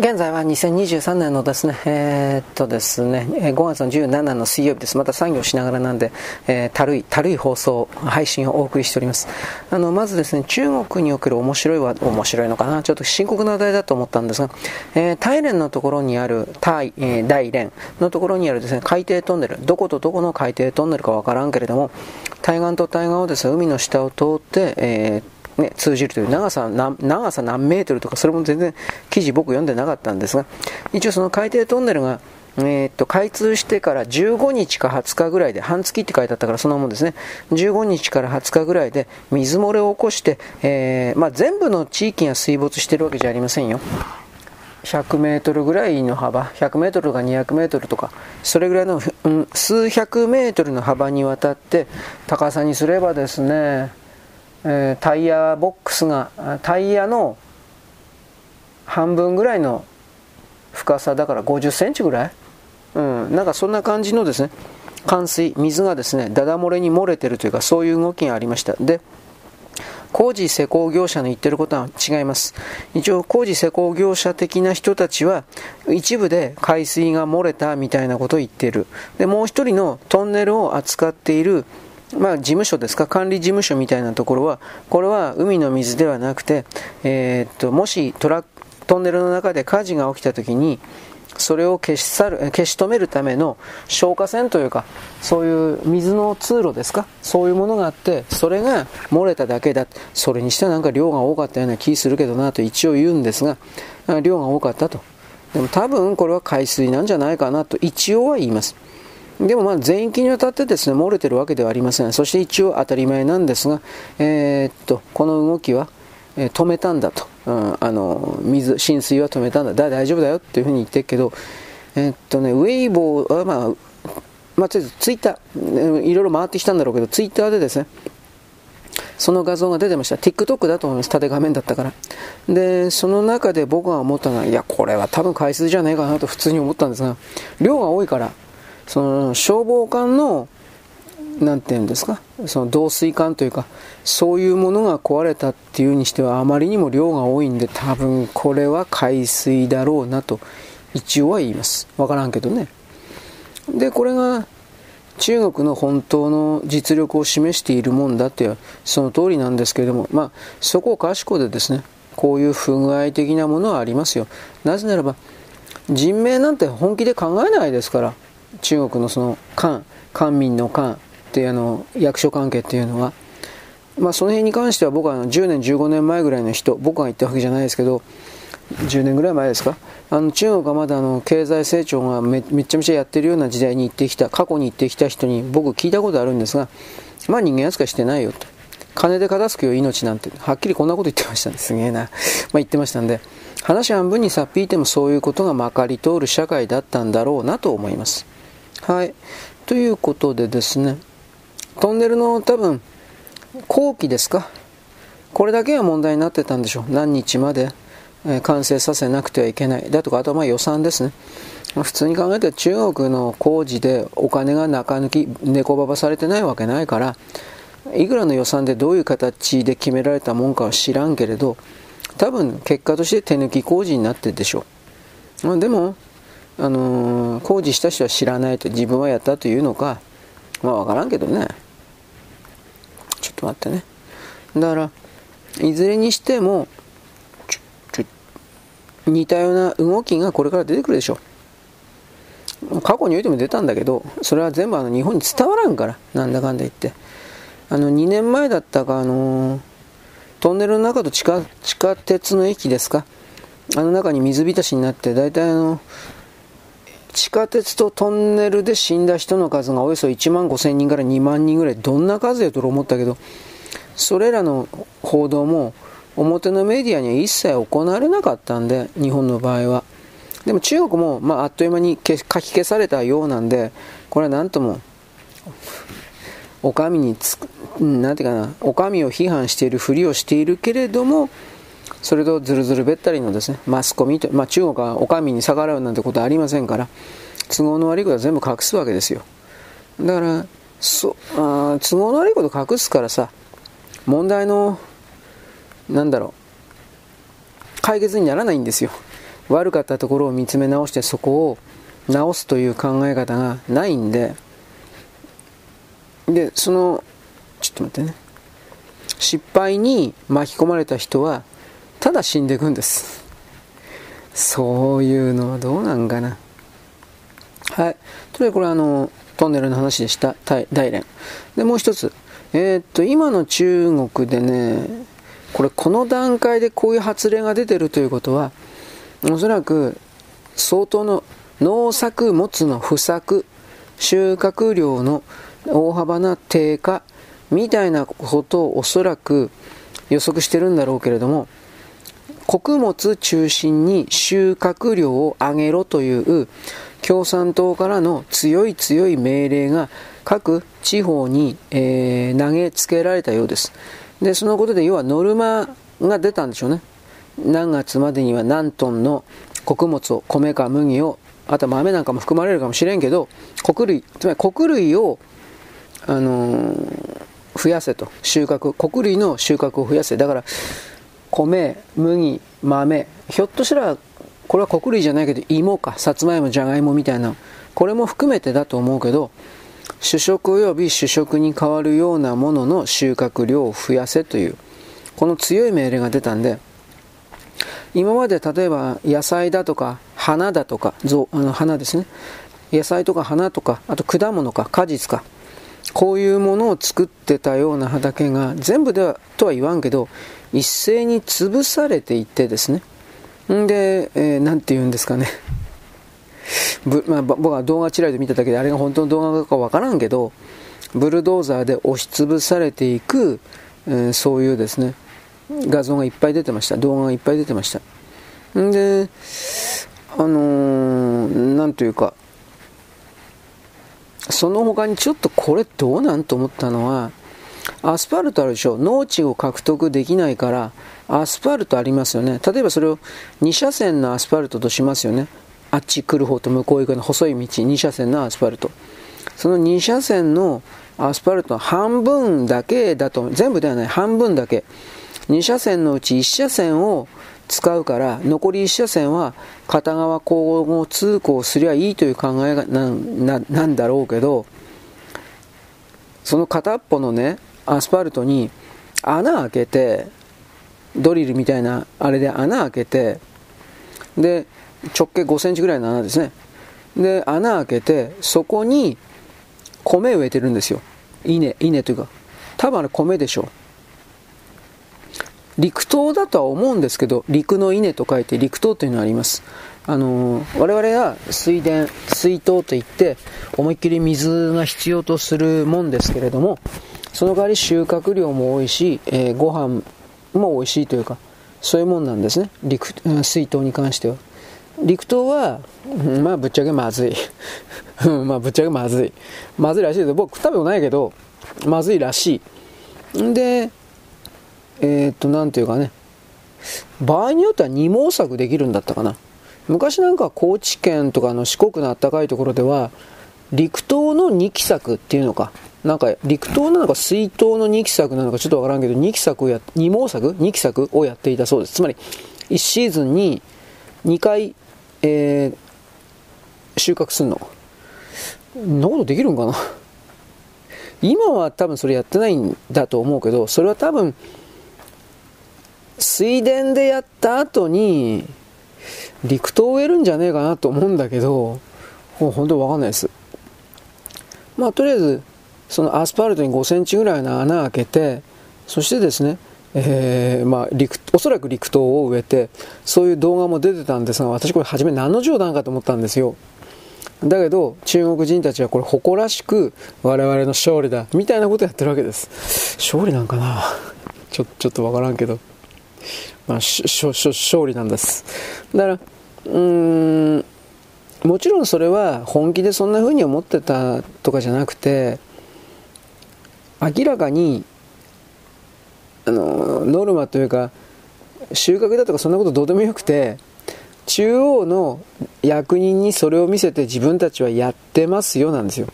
現在は2023年のですね、えー、っとですね、5月の17の水曜日です。また作業しながらなんで、えー、たるい、たるい放送、配信をお送りしております。あの、まずですね、中国における面白いは、面白いのかな、ちょっと深刻な話題だと思ったんですが、えー、大連のところにある、大、えー、大連のところにあるですね、海底トンネル、どことどこの海底トンネルかわからんけれども、対岸と対岸をですね、海の下を通って、えーね、通じるという長さ長さ何メートルとかそれも全然記事僕読んでなかったんですが一応その海底トンネルがえー、っと開通してから15日か20日ぐらいで半月って書いてあったからそんなもんですね。15日から20日ぐらいで水漏れを起こして、えー、まあ、全部の地域が水没してるわけじゃありませんよ。100メートルぐらいの幅100メートルとか200メートルとかそれぐらいの、うん、数百メートルの幅にわたって高さにすればですねえタイヤボックスがタイヤの半分ぐらいの深さだから50センチぐらい、うん、なんかそんな感じのですね冠水水がですねダダ漏れに漏れてるというかそういう動きがありましたで工事施工業者の言ってることは違います。一応工事施工業者的な人たちは一部で海水が漏れたみたいなことを言っている。で、もう一人のトンネルを扱っているまあ、事務所ですか、管理事務所みたいなところは、これは海の水ではなくて、えー、っともしトラトンネルの中で火事が起きたときに、それを消し去る消し止めるための消火栓というか、そういう水の通路ですか、そういうものがあって、それが漏れただけだ、それにしてはなんか量が多かったような気するけどなと一応言うんですが、量が多かったと。でも多分これは海水なんじゃないかなと一応は言います。でもまあ全域にわたってですね漏れてるわけではありません。そして一応当たり前なんですが、えー、っとこの動きは、止めたんだと、うん、あの水浸水は止めたんだだ大丈夫だよっていうふうに言ってるけど、えー、っとねウェイボーはまあまあ、とりあえずツイッター、いろいろ回ってきたんだろうけど、ツイッターでですね、その画像が出てました。TikTok だと思います。縦画面だったから。で、その中で僕が思ったのは、いや、これは多分海水じゃねえかなと普通に思ったんですが、量が多いから、その消防艦の何て言うんですか？その導水管というかそういうものが壊れたっていうにしてはあまりにも量が多いんで多分これは海水だろうなと一応は言います。わからんけどね。でこれが中国の本当の実力を示しているもんだってその通りなんですけれどもまあそこをかしこでですねこういう不具合的なものはありますよ。なぜならば人命なんて本気で考えないですから。中国のその官、官民の官っていうあの役所関係っていうのは、まあ、その辺に関しては僕は10年、15年前ぐらいの人、僕が言ったわけじゃないですけど、10年ぐらい前ですか、あの中国がまだあの経済成長がめめちゃめちゃやってるような時代に行ってきた、過去に行ってきた人に僕聞いたことあるんですが、まあ人間扱いしてないよと。金で片付くよ命なんて、はっきりこんなこと言ってましたね。すげえな。まあ言ってましたんで、話半分にさっぴいてもそういうことがまかり通る社会だったんだろうなと思います。はい。ということでですね、トンネルの多分、後期ですか？これだけが問題になってたんでしょう。何日まで、え完成させなくてはいけない。だとか、あとはまあ予算ですね。普通に考えて中国の工事でお金が中抜き、猫ばばされてないわけないから、いくらの予算でどういう形で決められたもんかは知らんけれど、多分結果として手抜き工事になってるでしょう。までも、あのー、工事した人は知らないと自分はやったというのかまあ分からんけどね。ちょっと待ってね。だからいずれにしても似たような動きがこれから出てくるでしょ過去においても出たんだけどそれは全部あの日本に伝わらんからなんだかんだ言って。あの2年前だったかあのー、トンネルの中と地下地下鉄の駅ですか？あの中に水浸しになって大体あの地下鉄とトンネルで死んだ人の数がおよそ1万5000人から2万人ぐらい、どんな数やと思ったけど、それらの報道も表のメディアには一切行われなかったんで、日本の場合は。でも中国も、まあ、あっという間に書き消されたようなんで、これは何とも、お上につく、なんていうかな、お上を批判しているふりをしているけれども、それとずるずるべったりのですね、マスコミと、まあ、中国はお上に逆らうなんてことはありませんから、都合の悪いことは全部隠すわけですよ。だから、そあ都合の悪いこと隠すからさ、問題の、なんだろう、解決にならないんですよ。悪かったところを見つめ直してそこを直すという考え方がないんででそのちょっと待ってね失敗に巻き込まれた人はただ死んでいくんです。そういうのはどうなんかな。はい。とりあえずこれあのトンネルの話でした。大連。でもう一つ。えー、っと今の中国でねこれこの段階でこういう発令が出てるということはおそらく相当の農作物の不作収穫量の大幅な低下みたいなことをおそらく予測してるんだろうけれども穀物中心に収穫量を上げろという共産党からの強い強い命令が各地方に、えー、投げつけられたようです。で、そのことで要はノルマが出たんでしょうね。何月までには何トンの穀物を、米か麦を、あと豆なんかも含まれるかもしれんけど、穀類、つまり穀類を、あのー、増やせと。収穫、穀類の収穫を増やせ。だから、米、麦、豆、ひょっとしたら、これは穀類じゃないけど、芋か、さつまいも、じゃがいもみたいな、これも含めてだと思うけど、主食及び主食に変わるようなものの収穫量を増やせという、この強い命令が出たんで、今まで例えば野菜だとか花だとか、あの花ですね。野菜とか花とか、あと果物か果実か。こういうものを作ってたような畑が全部ではとは言わんけど、一斉に潰されていってですね。んで、えー、て言うんですかねぶ。まあ、僕は動画チラリで見ただけであれが本当の動画かわからんけど、ブルドーザーで押しつぶされていく、えー、そういうですね、画像がいっぱい出てました。動画がいっぱい出てました。んで、あのー、なんというか、その他にちょっとこれどうなんと思ったのは、アスファルトあるでしょ。農地を獲得できないからアスファルトありますよね。例えばそれを2車線のアスファルトとしますよね。あっち来る方と向こう行くの細い道2車線のアスファルト。その2車線のアスファルトの半分だけだと全部ではない半分だけ。2車線のうち1車線を使うから残り1車線は片側交互通行すりゃいいという考えがなんだろうけどその片っぽのねアスファルトに穴開けてドリルみたいなあれで穴開けてで直径5センチぐらいの穴ですね。で穴開けてそこに米植えてるんですよ。稲稲というか。多分あれ米でしょう。陸稲だとは思うんですけど陸の稲と書いて陸稲というのがあります。あの我々は水田水筒といって思いっきり水が必要とするもんですけれどもその代わり収穫量も多いし、えー、ご飯も美味しいというか、そういうもんなんですね。陸、水筒に関しては。陸糖は、まあぶっちゃけまずい。まあぶっちゃけまずい。まずいらしいけど、僕食べもないけど、まずいらしい。んで、えー、っと、なんていうかね、場合によっては二毛作できるんだったかな。昔なんか高知県とかの四国のあったかいところでは、陸糖の二期作っていうのか、なんか陸東なのか水筒の2期作なのかちょっとわからんけど2期作をや2毛作？2期作をやっていたそうです。つまり1シーズンに2回、えー、収穫するの？そんなことできるんかな？今は多分それやってないんだと思うけどそれは多分水田でやった後に陸東を植えるんじゃねえかなと思うんだけどもう本当わかんないです。まあとりあえずそのアスファルトに5センチぐらいの穴を開けてそしてですねえー、まあ、陸おそらく陸東を植えてそういう動画も出てたんですが私これ初め何の冗談かと思ったんですよ。だけど中国人たちはこれ誇らしく我々の勝利だみたいなことやってるわけです。勝利なんかな？ちょちょっとわからんけど、まあ、ししし勝利なんです。だからうんもちろんそれは本気でそんな風に思ってたとかじゃなくて明らかにあのノルマというか収穫だとかそんなことどうでもよくて中央の役人にそれを見せて自分たちはやってますよなんですよ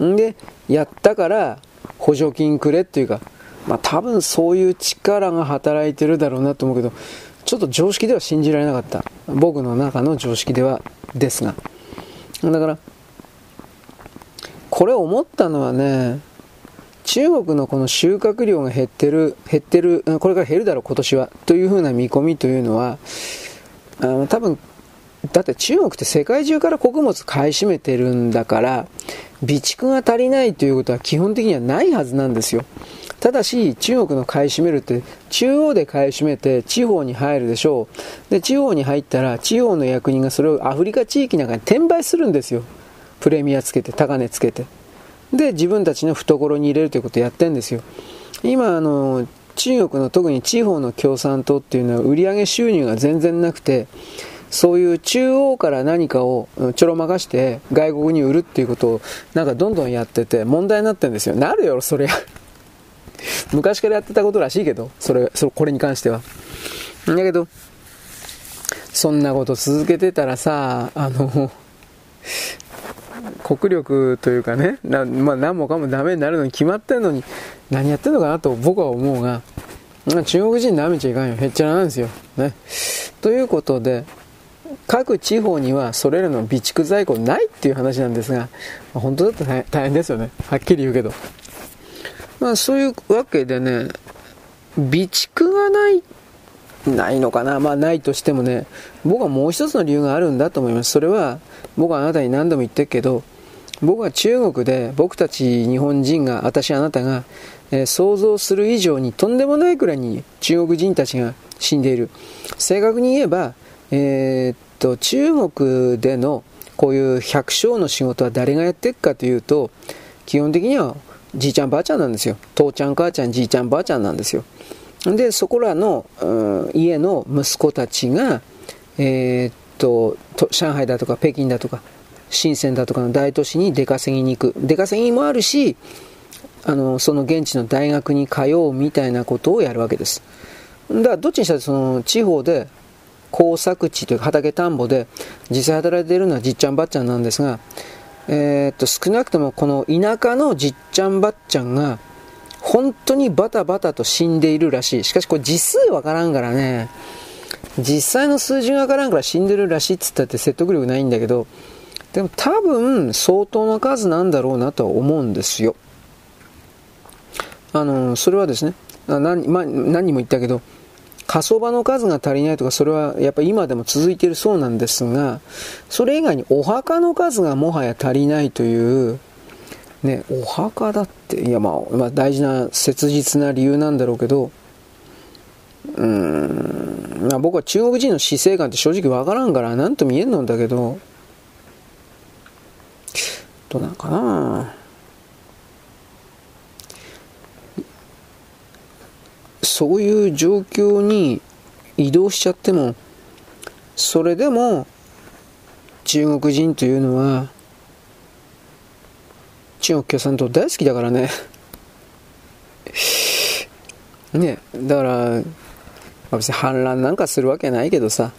んでやったから補助金くれっていうかまあ多分そういう力が働いてるだろうなと思うけどちょっと常識では信じられなかった。僕の中の常識では、ですが。だから、これ思ったのはね、中国のこの収穫量が減ってる、減ってる、これから減るだろう、今年は、というふうな見込みというのは、あの多分、だって中国って世界中から穀物買い占めてるんだから、備蓄が足りないということは基本的にはないはずなんですよ。ただし、中国の買い占めるって、中央で買い占めて地方に入るでしょう。で、地方に入ったら、地方の役人がそれをアフリカ地域なんかに転売するんですよ。プレミアつけて、高値つけて。で、自分たちの懐に入れるということをやってるんですよ。今、あの、中国の特に地方の共産党っていうのは売上収入が全然なくて、そういう中央から何かをちょろまかして外国に売るっていうことをなんかどんどんやってて問題になってるんですよ。なるよ、それ。昔からやってたことらしいけど、それ、それこれに関しては。だけど、そんなこと続けてたらさ、あの、国力というかね、なまあ、何もかもダメになるのに決まってんのに、何やってんのかなと僕は思うが、中国人舐めちゃいかんよ。へっちゃらなんですよ。ね。ということで、各地方にはそれらの備蓄在庫ないっていう話なんですが、ま本当だったら大変ですよね。はっきり言うけど。まあそういうわけでね、備蓄がない、ないのかな。まあないとしてもね、僕はもう一つの理由があるんだと思います。それは、僕はあなたに何度も言ってるけど、僕は中国で僕たち日本人が、私あなたが、えー、想像する以上にとんでもないくらいに中国人たちが死んでいる。正確に言えば、えー、っと、中国でのこういう百姓の仕事は誰がやっていくかというと、基本的にはじいちゃんばあちゃんなんですよ。父ちゃん母ちゃんじいちゃんばあちゃんなんですよ。で、そこらの、うん、家の息子たちが、えー、っと上海だとか北京だとか、深センだとかの大都市に出稼ぎに行く。出稼ぎもあるし、あの、その現地の大学に通うみたいなことをやるわけです。だから、どっちにしたらその地方で工作地というか畑田んぼで実際働いているのはじっちゃんばっちゃんなんですが、えー、っと、少なくともこの田舎のじっちゃんばっちゃんが、本当にバタバタと死んでいるらしい。しかしこれ実数わからんからね、実際の数字がわからんから死んでるらしいっつったって説得力ないんだけど、でも多分相当な数なんだろうなとは思うんですよ。あの、それはですね、何,、ま、何にも言ったけど、火葬場の数が足りないとか、それはやっぱり今でも続いてるそうなんですが、それ以外にお墓の数がもはや足りないという、ね、お墓だって、いやまあ、まあ、大事な切実な理由なんだろうけど、うん、まあ、僕は中国人の死生観って正直わからんから何とも言えんのんだけど、どうなんかな。そういう状況に移動しちゃっても、それでも中国人というのは、中国共産党大好きだからね。ね、だから、ま別に反乱なんかするわけないけどさ、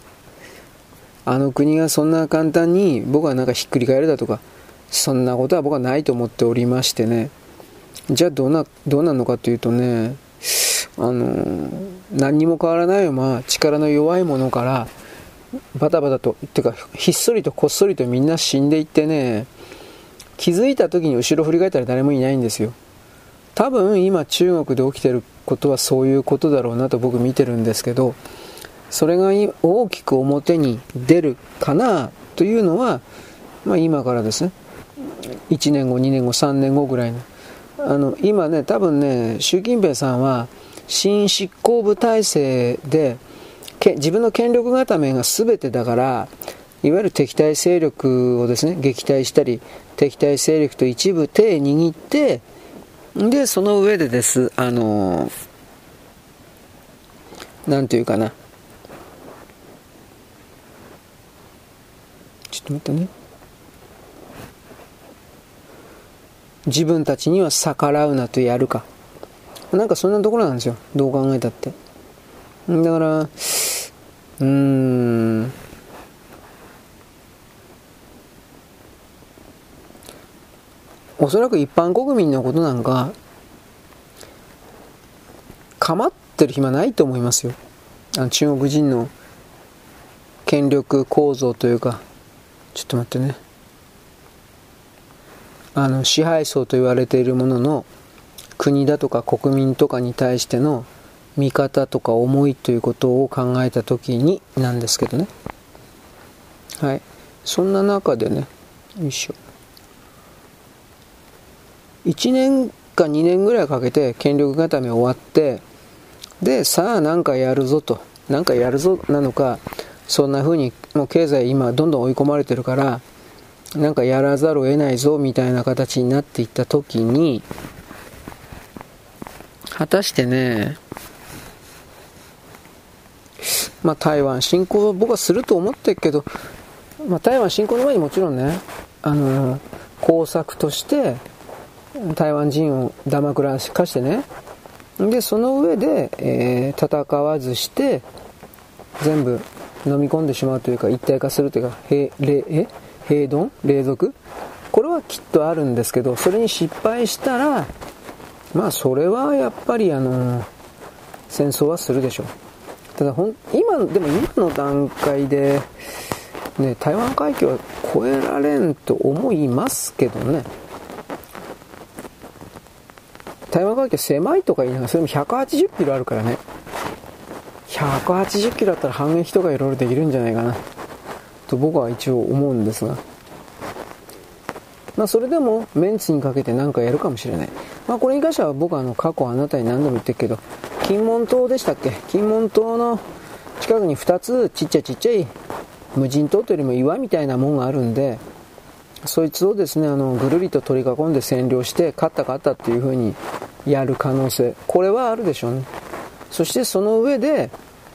あの国がそんな簡単に僕はなんかひっくり返るだとか、そんなことは僕はないと思っておりましてね。じゃあどうな、どうなのかというとね、あの何にも変わらないまま力の弱いものからバタバタとっていうかひっそりとこっそりとみんな死んでいってね気づいた時に後ろ振り返ったら誰もいないんですよ多分今中国で起きてることはそういうことだろうなと僕見てるんですけどそれが大きく表に出るかなというのは、まあ、今からですね。1年後2年後3年後ぐらいの。あの今ね多分ね習近平さんは新執行部体制で自分の権力固めが全てだからいわゆる敵対勢力をですね撃退したり敵対勢力と一部手握ってでその上でです。あのなんていうかな。ちょっと待ってね。自分たちには逆らうなとやるか。なんかそんなところなんですよ。どう考えたって。だから、うーん、おそらく一般国民のことなんか、構ってる暇ないと思いますよ。あの中国人の権力構造というか、ちょっと待ってね。あの支配層と言われているものの国だとか国民とかに対しての見方とか思いということを考えた時になんですけどねはいそんな中でねよいしょ1年か2年ぐらいかけて権力固め終わってでさあ何かやるぞと。何かやるぞなのかそんな風にもう経済今どんどん追い込まれてるからなんかやらざるを得ないぞみたいな形になっていった時に果たしてねまあ台湾侵攻は僕はすると思ってるけど、まあ、台湾侵攻の前にもちろんねあの工作として台湾人をだまくらかしてね。でその上で、えー、戦わずして全部飲み込んでしまうというか一体化するというかへえ？平丼冷蔵これはきっとあるんですけどそれに失敗したらまあそれはやっぱりあの戦争はするでしょう。ただほん今でも今の段階で、ね、台湾海峡は越えられんと思いますけどね。台湾海峡狭いとか言いながらそれも180キロあるからね。180キロだったら反撃とかいろいろできるんじゃないかな。と僕は一応思うんですが、まあ、それでもメンツにかけて何かやるかもしれない。まあ、これに関しては僕はあの過去あなたに何度も言ってるけど、金門島でしたっけ？金門島の近くに2つちっちゃいちっちゃい無人島というよりも岩みたいなもんがあるんで、そいつをですね、あの、ぐるりと取り囲んで占領して、勝った勝ったっていう風にやる可能性、これはあるでしょうね。そしてその上で、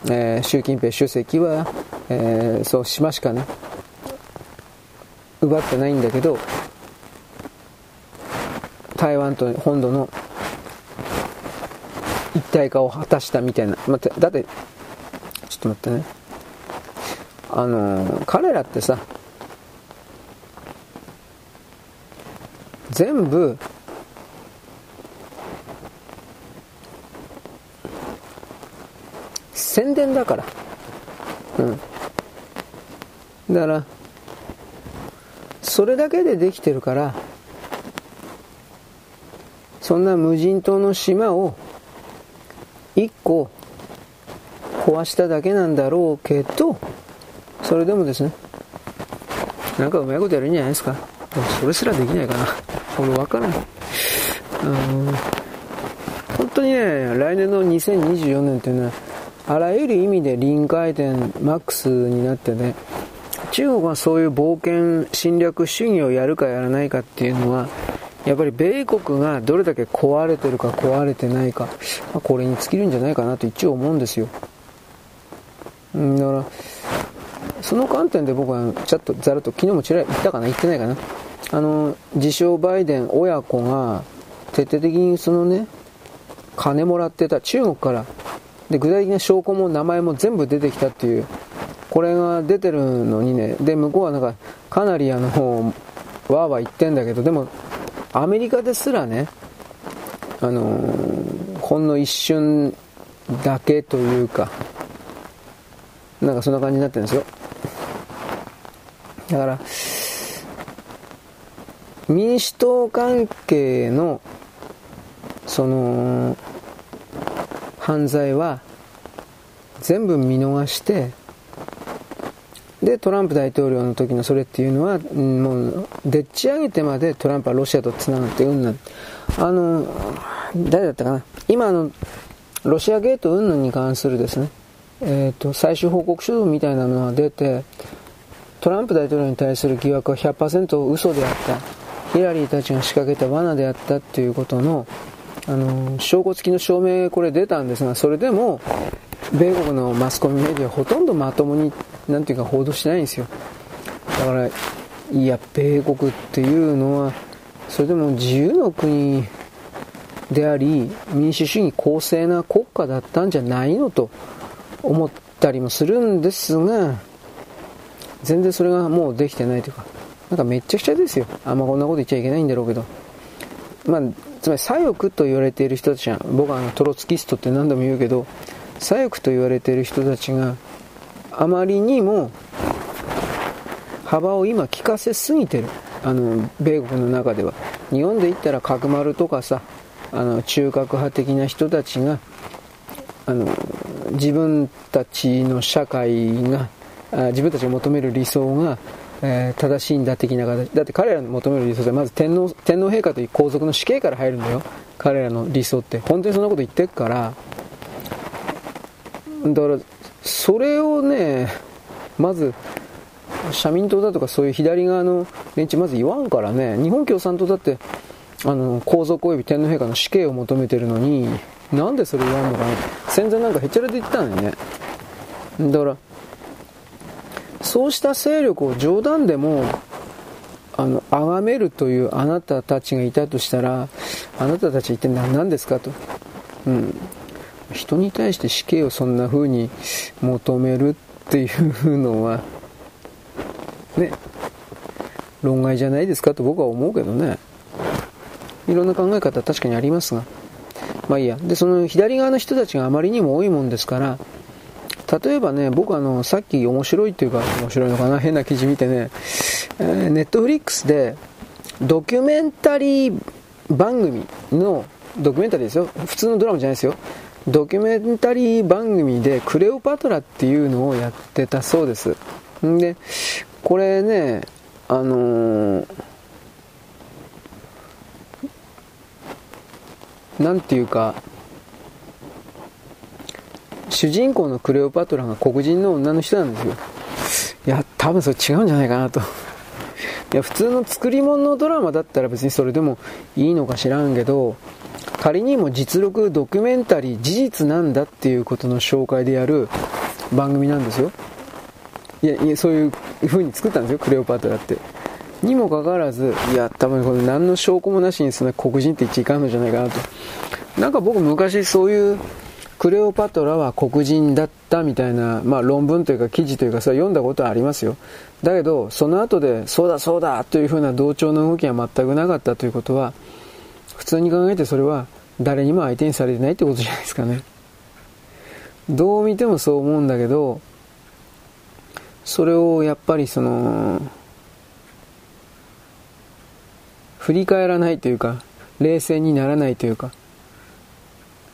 えー、習近平主席は、えー、そう島しかね。奪ってないんだけど台湾と本土の一体化を果たしたみたいな、まあ、だってちょっと待ってね。あの、彼らってさ全部宣伝だから。うん。だから、それだけでできてるから、そんな無人島の島を一個壊しただけなんだろうけど、それでもですね、なんかうまいことやるんじゃないですか。それすらできないかな。俺わからない。うん本当にね、来年の2024年っていうのは、あらゆる意味で臨界点マックスになってね、中国はそういう冒険侵略主義をやるかやらないかっていうのは、やっぱり米国がどれだけ壊れてるか壊れてないか、まあ、これに尽きるんじゃないかなと一応思うんですよ。うん、だから、その観点で僕はちょっとざると昨日もちら言ったかな言ってないかなあの、自称バイデン親子が徹底的にそのね、金もらってた中国からで、具体的な証拠も名前も全部出てきたっていう、これが出てるのにね、で、向こうはなんか、かなりあの、わーわー言ってんだけど、でも、アメリカですらね、あのー、ほんの一瞬だけというか、なんかそんな感じになってるんですよ。だから、民主党関係の、その、犯罪は全部見逃してでトランプ大統領の時のそれっていうのはもうでっち上げてまでトランプはロシアとつながってうんぬん。あの誰だったかな。今のロシアゲート云々に関するですね。えーと、最終報告書みたいなのが出てトランプ大統領に対する疑惑は100%嘘であった。ヒラリーたちが仕掛けた罠であったっていうことのあの証拠付きの証明これ出たんですがそれでも米国のマスコミメディアほとんどまともになんていうか報道しないんですよ。だからいや米国っていうのはそれでも自由の国であり民主主義公正な国家だったんじゃないのと思ったりもするんですが全然それがもうできてないというかなんかめっちゃくちゃですよ。あんまこんなこと言っちゃいけないんだろうけど。まあつまり左翼と言われている人たちは僕はあのトロツキストって何度も言うけど左翼と言われている人たちがあまりにも幅を今利かせすぎてる。あの米国の中では。日本で言ったら角丸とかさあの中核派的な人たちがあの自分たちの社会が自分たちが求める理想が、えー、正しいんだ的な形。だって彼らの求める理想でまず天皇天皇陛下という皇族の死刑から入るんだよ。彼らの理想って。本当にそんなこと言ってるから。だからそれをねまず社民党だとかそういう左側の連中まず言わんからね。日本共産党だってあの皇族及び天皇陛下の死刑を求めてるのになんでそれ言わんのかな戦前なんかへっちゃらで言ったんだよね。だからそうした勢力を冗談でもあの崇めるというあなたたちがいたとしたらあなたたち一体何なんですかと、うん、人に対して死刑をそんな風に求めるっていうのはね。論外じゃないですかと僕は思うけどね。いろんな考え方は確かにありますが。まあいいや。でその左側の人たちがあまりにも多いもんですから例えばね僕あのさっき面白いっていうか面白いのかな変な記事見てね、え、ネットフリックスでドキュメンタリー番組のドキュメンタリーですよ。普通のドラマじゃないですよ。ドキュメンタリー番組でクレオパトラっていうのをやってたそうです。んでこれねあのー、なんていうか主人公のクレオパトラが黒人の女の人なんですよ。いや多分それ違うんじゃないかなと。いや普通の作り物のドラマだったら別にそれでもいいのか知らんけど仮にも実録ドキュメンタリー事実なんだっていうことの紹介でやる番組なんですよ。いやいやそういう風に作ったんですよクレオパトラって。にもかかわらずいや多分これ何の証拠もなしにその黒人って言っちゃいかんのじゃないかなと。なんか僕昔そういうクレオパトラは黒人だったみたいな、まあ、論文というか記事というかそれ読んだことはありますよだけどその後でそうだそうだというふうな同調の動きは全くなかったということは普通に考えてそれは誰にも相手にされてないってことじゃないですかね。どう見てもそう思うんだけど、それをやっぱりその、振り返らないというか、冷静にならないというか、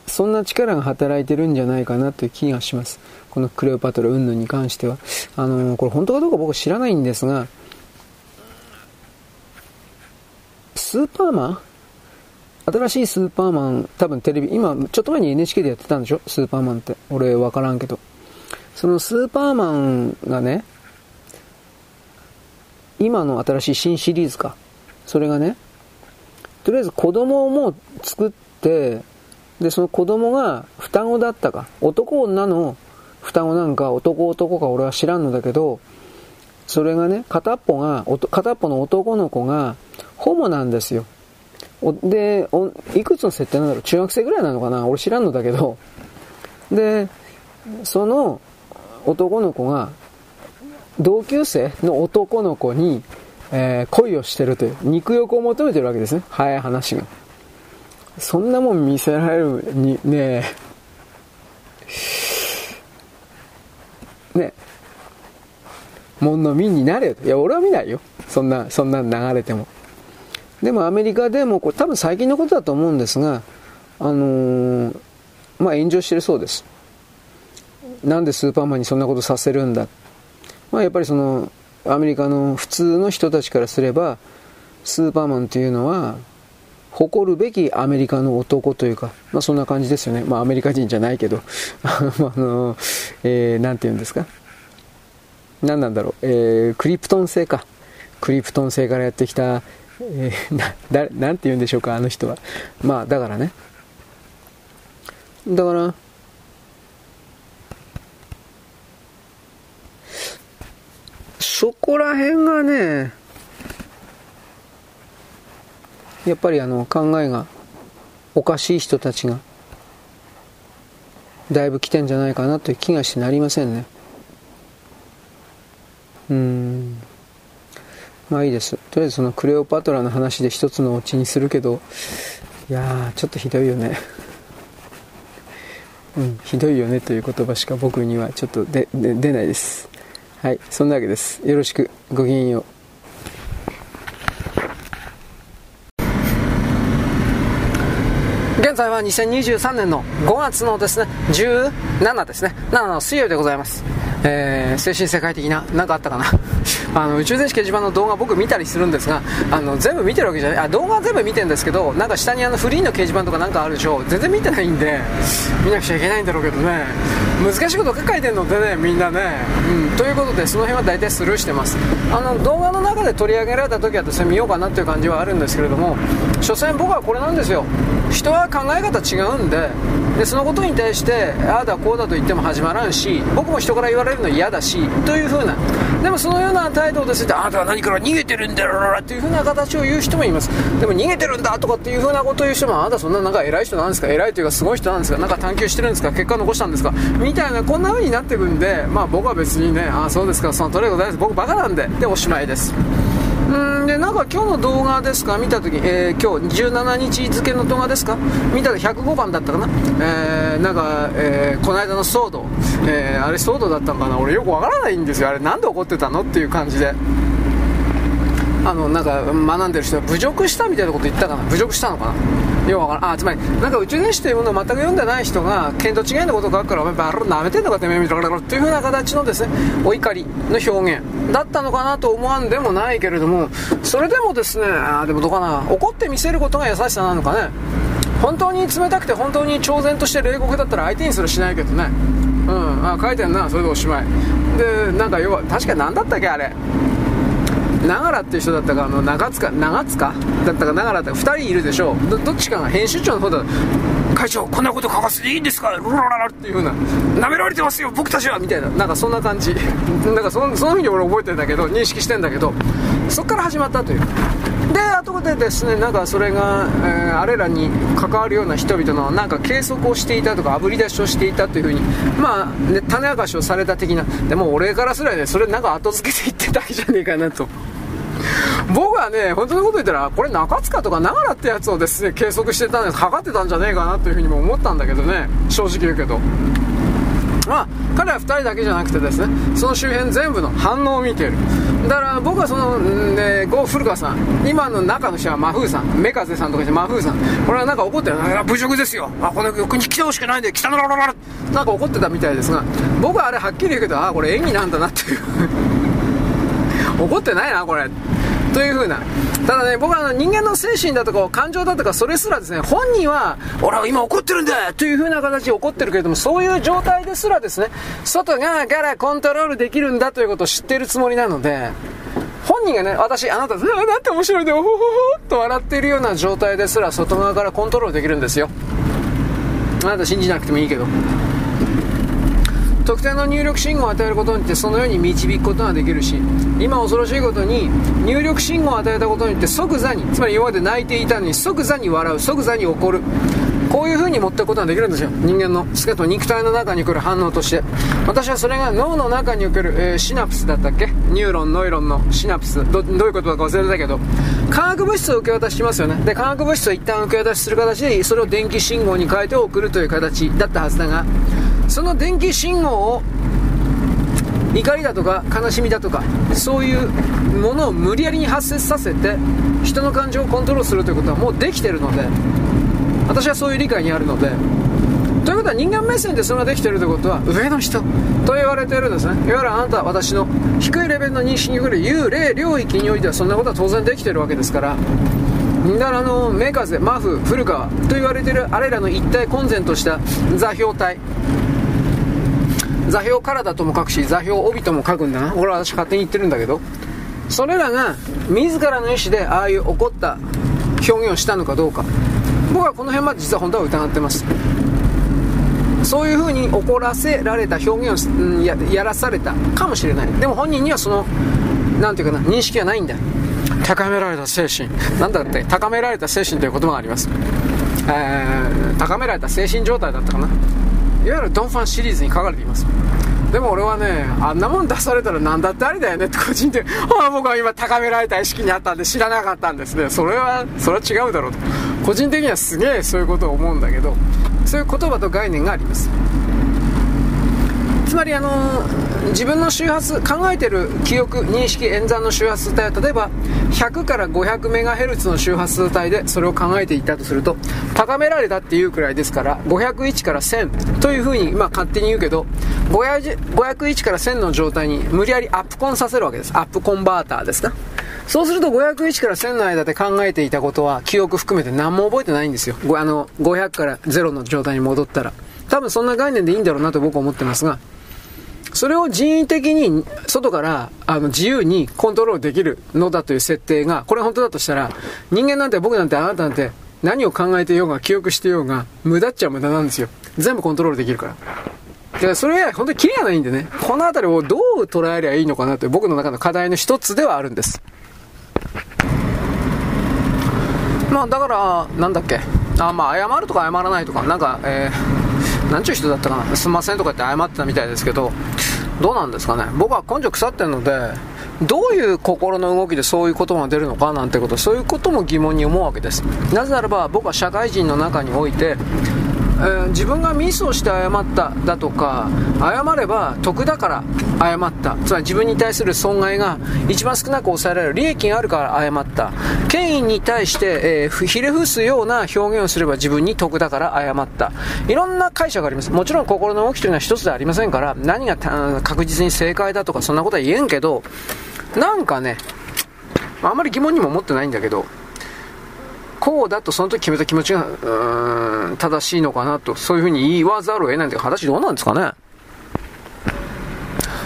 そんな力が働いてるんじゃないかなという気がします。このクレオパトラ云々に関しては。あの、これ本当かどうか僕知らないんですが、スーパーマン？新しいスーパーマン、多分テレビ、今、ちょっと前に NHK でやってたんでしょ？スーパーマンって。俺、わからんけど。そのスーパーマンがね、今の新しい新シリーズか。それがね、とりあえず子供をもう作って、で、その子供が双子だったか。男女の双子なんか男男か俺は知らんのだけど、それがね、片っぽが、片っぽの男の子がホモなんですよ。で、いくつの設定なんだろう中学生ぐらいなのかな俺知らんのだけど。で、その男の子が、同級生の男の子に、えー、恋をしてるという、肉欲を求めてるわけですね。早い話が。そんなもん見せられるに、ねえ、ねえもの見になれよ。いや、俺は見ないよ。そんな、そんな流れても。でもアメリカでも、これ多分最近のことだと思うんですが、あのー、まあ炎上してるそうです。なんでスーパーマンにそんなことさせるんだ。まあやっぱりその、アメリカの普通の人たちからすれば、スーパーマンというのは、誇るべきアメリカの男というか、まあそんな感じですよね。まあアメリカ人じゃないけど、あの、えー、なんて言うんですか？何なんだろう、えー、クリプトン星か。クリプトン星からやってきたえー、な、だ、なんて言うんでしょうか、あの人は。まあ、だからね。だから、そこら辺がね、やっぱりあの考えがおかしい人たちがだいぶ来てんじゃないかなという気がしてなりませんね。うん。まあいいです。とりあえずそのクレオパトラの話で一つのオチにするけど、いや、ちょっとひどいよね。うん、ひどいよねという言葉しか僕にはちょっと出ないです。はい、そんなわけです。よろしく、ごきげんよう。現在は2023年の5月のですね、17ですね、7の水曜日でございます。えー、精神世界的な、何かあったかな。あの宇宙電子掲示板の動画僕見たりするんですが、あの全部見てるわけじゃない、あ動画は全部見てるんですけど、なんか下にあのフリーの掲示板とかなんかあるでしょ、全然見てないんで、見なくちゃいけないんだろうけどね、難しいこと書いてるのでね、みんなね。うん、ということで、その辺は大体スルーしてます。あの動画の中で取り上げられた時はですね、見ようかなっていう感じはあるんですけれども、所詮僕はこれなんですよ。人は考え方違うんで、でそのことに対してああだこうだと言っても始まらんし僕も人から言われるの嫌だしというふうな。でもそのような態度をですねあなたは何から逃げてるんだろうっていうふうな形を言う人もいます。でも逃げてるんだとかっていうふうなことを言う人もあなたそんななんか偉い人なんですか？偉いというかすごい人なんですか？なんか探求してるんですか？結果残したんですか？みたいなこんな風になってくんでまあ僕は別にねああそうですかそのとりあえずございます。僕バカなんででおしまいです。でなんか今日の動画ですか？見た時、えー、今日17日付の動画ですか？見たら105番だったかな、えー、なんか、えー、この間の騒動、えー、あれ騒動だったのかな？俺よくわからないんですよ。あれなんで怒ってたの？っていう感じで。あのなんか学んでる人は侮辱したみたいなこと言ったかな？侮辱したのかな？ようわからんあつまりなんか宇宙電子というものを全く読んでない人が見当違いのことが書くからお前バルなめてんのかてめえみたいなっていう風な形のですねお怒りの表現だったのかなと思わんでもないけれどもそれでもですねあでもどうかな怒って見せることが優しさなのかね。本当に冷たくて本当に超然として冷酷だったら相手にすらしないけどね。うん。あ書いてんな。それでおしまい。でなんか要は確か何だったっけあれ。長良っていう人だったかあの長塚長塚？だったか長良って2人いるでしょどどっちかが編集長の方だ。会長こんなこと書かせていいんですか？ロラララっていう風な。舐められてますよ僕たちは！みたいな。なんかそんな感じ。なんかそその風に俺覚えてんだけど認識してんだけど。そっから始まったという。で後でですねなんかそれが、えー、あれらに関わるような人々のなんか計測をしていたとかあぶり出しをしていたというふうに。まあ、ね、種明かしをされた的な。でも俺からすらねそれなんか後付けて言ってただけじゃねえかなと。僕はね、本当のこと言ったら、これ中塚とか長良ってやつをですね、計測してたんです、測ってたんじゃねえかなというふうにも思ったんだけどね、正直言うけど。まあ、彼は2人だけじゃなくてですね、その周辺全部の反応を見ている。だから僕はその、ね、ゴー・古川さん、今の中の人は真風さん、メカゼさんとかして真風さん、これはなんか怒ってる、侮辱ですよ、あこの国に来てほしくないんで、来たのらららなんか怒ってたみたいですが、僕はあれはっきり言うけど、あこれ演技なんだなっていう怒ってないな、これ。というふうな。ただね、僕は人間の精神だとか感情だとかそれすらですね、本人は、俺は今怒ってるんだというふうな形で怒ってるけれども、そういう状態ですらですね、外側からコントロールできるんだということを知ってるつもりなので、本人がね、私、あなた、なんて面白いで、おほほほっと笑っているような状態ですら外側からコントロールできるんですよ。あなた信じなくてもいいけど。特定の入力信号を与えることによってそのように導くことができるし今恐ろしいことに入力信号を与えたことによって即座につまり今まで泣いていたのに即座に笑う即座に怒る。こういう風に持っていくことができるんですよ。人間の少なくとも肉体の中に来る反応として。私はそれが脳の中における、えー、シナプスだったっけ？ニューロンノイロンのシナプス。どどういうことだか忘れたけど。化学物質を受け渡ししますよね。で化学物質を一旦受け渡しする形でそれを電気信号に変えて送るという形だったはずだがその電気信号を怒りだとか悲しみだとかそういうものを無理やりに発生させて人の感情をコントロールするということはもうできてるので私はそういう理解にあるので。ということは人間目線でそれができてるということは上の人。と言われているんですね。いわゆるあなたは私の低いレベルの認識に来る幽霊領域においてはそんなことは当然できてるわけですから。だからあのメーカーズでマフ古川と言われているあれらの一体混然とした座標体。座標からだとも書くし座標帯とも書くんだな。俺は私勝手に言ってるんだけど。それらが自らの意思でああいう怒った表現をしたのかどうか。僕はこの辺まで実は本当は疑ってます。そういう風に怒らせられた表現を、うん、ややらされたかもしれない。でも本人にはその何ていうかな認識はないんだ。高められた精神。なんだって高められた精神という言葉があります、えー、高められた精神状態だったかな。いわゆるドンファンシリーズに書かれています。でも俺はね、あんなもん出されたら何だってありだよねって個人的に、ああ、僕は今高められた意識にあったんで知らなかったんですね。それは、それは違うだろうと。個人的にはすげえそういうことを思うんだけど、そういう言葉と概念があります。つまりあの自分の周波数考えてる記憶認識演算の周波数帯は例えば100から 500MHz の周波数帯でそれを考えていたとすると高められたっていうくらいですから501から1000というふうに、ま、勝手に言うけど501から1000の状態に無理やりアップコンさせるわけです。アップコンバーターですかそうすると501から1000の間で考えていたことは記憶含めて何も覚えてないんですよあの500から0の状態に戻ったら多分そんな概念でいいんだろうなと僕は思ってますがそれを人為的に外からあの自由にコントロールできるのだという設定が、これ本当だとしたら、人間なんて僕なんてあなたなんて何を考えてようが記憶してようが無駄っちゃ無駄なんですよ。全部コントロールできるから。だからそれは本当にキリがないんでね、この辺りをどう捉えりゃいいのかなという僕の中の課題の一つではあるんです。まあだから、なんだっけ。あまあ謝るとか謝らないとか、なんか、えーなんちゅう人だったかな、すんませんとか言って謝ってたみたいですけど、どうなんですかね、僕は根性腐ってるので、どういう心の動きでそういう言葉が出るのかなんてこと、そういうことも疑問に思うわけです。なぜならば、僕は社会人の中において、ー、自分がミスをして謝っただとか謝れば得だから謝った。つまり自分に対する損害が一番少なく抑えられる。利益があるから謝った。権威に対して、えー、ひれ伏すような表現をすれば自分に得だから謝った。いろんな解釈があります。もちろん心の動きというのは一つではありませんから何が確実に正解だとかそんなことは言えんけどなんかねあんまり疑問にも思ってないんだけどこうだとその時決めた気持ちが、うん、正しいのかなと、そういうふうに言わざるを得ないという話どうなんですかね。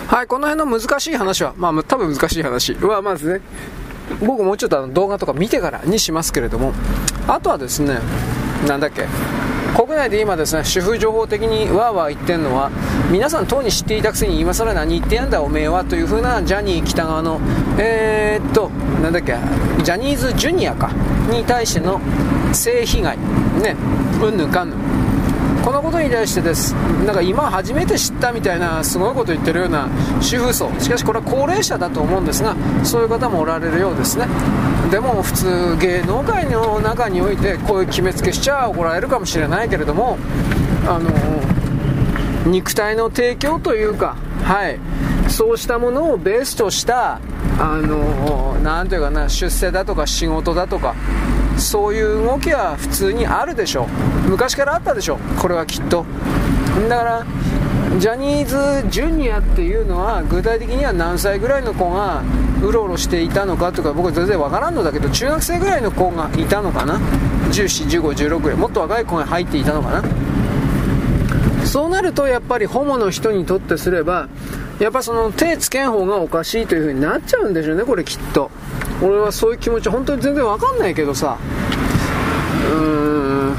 はい、この辺の難しい話は、まあ多分難しい話。はまずね、僕もうちょっとあの動画とか見てからにしますけれども、あとはですね、なんだっけ、国内で今ですね、主婦情報的にわーわー言ってるのは、皆さんとうに知っていたくせに今更何言ってやんだおめえはという風なジャニー北川の、えー、っと、なんだっけ、ジャニーズジュニアか、に対しての性被害、ね、うんぬんかんぬん。このことに対してです、なんか今初めて知ったみたいなすごいこと言ってるような主婦層、しかしこれは高齢者だと思うんですが、そういう方もおられるようですね。でも普通芸能界の中においてこういう決めつけしちゃ怒られるかもしれないけれども、あの肉体の提供というか、はい、そうしたものをベースとしたあのなんていうかな出世だとか仕事だとかそういう動きは普通にあるでしょう。昔からあったでしょこれはきっと。だからジャニーズジュニアっていうのは具体的には何歳ぐらいの子がうろうろしていたのかとか僕は全然わからんのだけど中学生ぐらいの子がいたのかな。14、15、16ぐらいもっと若い子が入っていたのかな。そうなるとやっぱりホモの人にとってすればやっぱその手つけん方がおかしいという風になっちゃうんでしょうねこれきっと。俺はそういう気持ち本当に全然わかんないけどさ。うーん。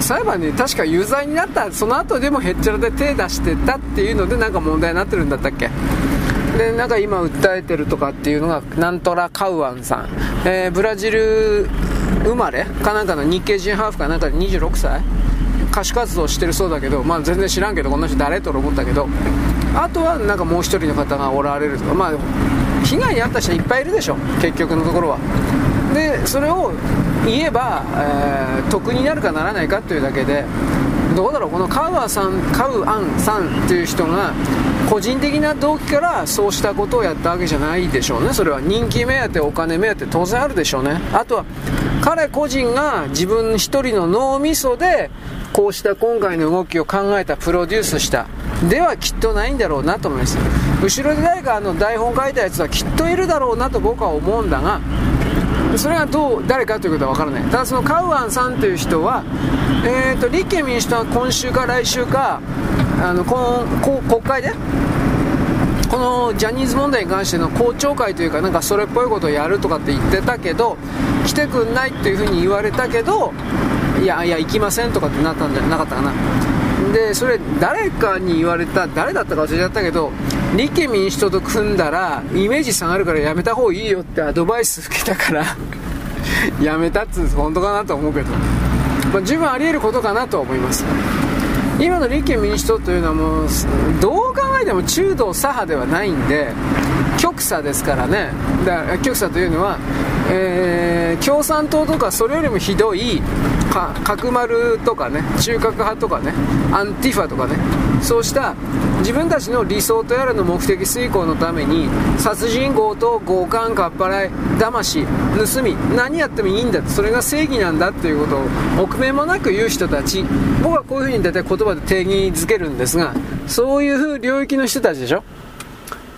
裁判に確か有罪になったその後でもへっちゃらで手出してたっていうのでなんか問題になってるんだったっけ？でなんか今訴えてるとかっていうのがなんとらカウアンさん、えー、ブラジル生まれかなんかの日系人ハーフかなんかで26歳？歌手活動してるそうだけど、まあ、全然知らんけどこの人誰？と思ったけど。あとはなんかもう一人の方がおられるとか。まあ被害に遭った人いっぱいいるでしょ結局のところは。でそれを言えば、えー、得になるかならないかというだけでどうだろうこのカウアさんカウアンさんっていう人が個人的な動機からそうしたことをやったわけじゃないでしょうね。それは人気目当てお金目当て当然あるでしょうね。あとは彼個人が自分一人の脳みそでこうした今回の動きを考えたプロデュースした。ではきっとないんだろうなと思います。後ろで誰かあの台本書いたやつはきっといるだろうなと僕は思うんだがそれがどう誰かということは分からない。ただそのカウアンさんという人は、えーと、立憲民主党は今週か来週かあのこの国会でこのジャニーズ問題に関しての公聴会というかなんかそれっぽいことをやるとかって言ってたけど来てくんないっていうふうに言われたけどいやいや行きませんとかってなったんじゃなかったかな。でそれ誰かに言われた誰だったか忘れちゃったけど立憲民主党と組んだらイメージ下がるからやめた方がいいよってアドバイス受けたから やめたっつう本当かなと思うけど、まあ、十分あり得ることかなとは思います。今の立憲民主党というのはもうどう考えても中道左派ではないんで極左ですからね。だから極左というのは、えー、共産党とかそれよりもひどい角丸とかね中核派とかねアンティファとかねそうした自分たちの理想とやらの目的遂行のために殺人強盗強姦かっぱらい騙し盗み何やってもいいんだそれが正義なんだっていうことを臆面もなく言う人たち僕はこういうふうに大体言葉で定義づけるんですがそういう領域の人たちでしょ？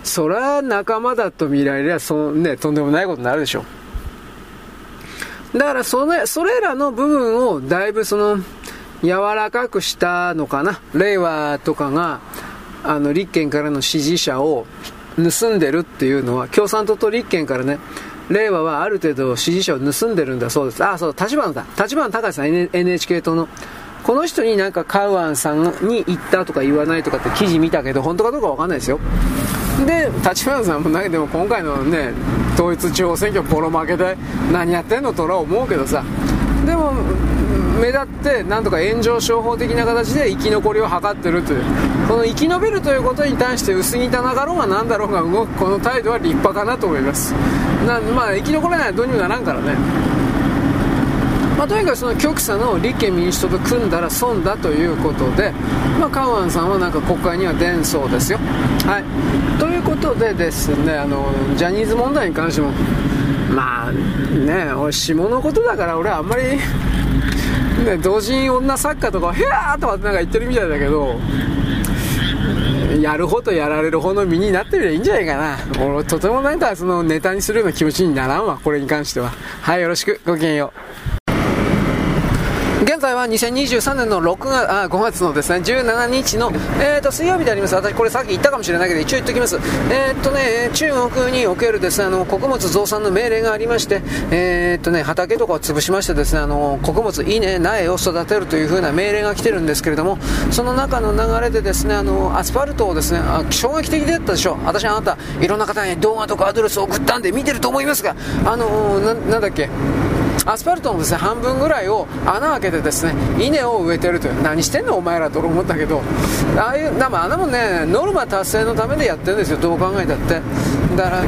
そら仲間だと見られりゃ、ね、とんでもないことになるでしょ。だからそれそれらの部分をだいぶその柔らかくしたのかな。令和とかがあの立憲からの支持者を盗んでるっていうのは共産党と立憲からね令和はある程度支持者を盗んでるんだそうです。あそう立花だ。立花隆さん NHK 党の。この人になんかカウアンさんに言ったとか言わないとかって記事見たけど本当かどうかわかんないですよ。で立花さんもなんかでも今回のね統一地方選挙ボロ負けで何やってんのとは思うけどさ。でも目立ってなんとか炎上商法的な形で生き残りを図ってるという。この生き延びるということに対して薄汚かろうが何だろうが動くこの態度は立派かなと思います。なまあ生き残れないとどうにもならんからね。まあ、とにかくその極左の立憲民主党と組んだら損だということで、まあ、カウアンさんはなんか国会には出んそうですよ。はい、ことでですねあのジャニーズ問題に関してもまあね俺下のことだから俺はあんまりね、同人女作家とか、へやーとかってなんか言ってるみたいだけど、やる方とやられる方の身になってみればいいんじゃないかな。俺、とてもなんかそのネタにするような気持ちにならんわ、これに関しては。はい、よろしく、ごきげんよう。現在は2023年の6月あ5月のですね17日の、えーと、水曜日であります、私、これさっき言ったかもしれないけど、一応言っておきます、えーとね、中国におけるですねあの穀物増産の命令がありまして、えーとね、畑とかを潰しまして、ですねあの穀物、稲、苗を育てるという風な命令が来てるんですけれども、その中の流れでですねあのアスファルトをですねあ衝撃的だったでしょう、私、あなた、いろんな方に動画とかアドレスを送ったんで見てると思いますが、あのななんだっけ？アスファルトのですね半分ぐらいを穴開けてですね稲を植えてるという何してんのお前らと思ったけどああいうまあ穴もねノルマ達成のためでやってるんですよどう考えたって。だから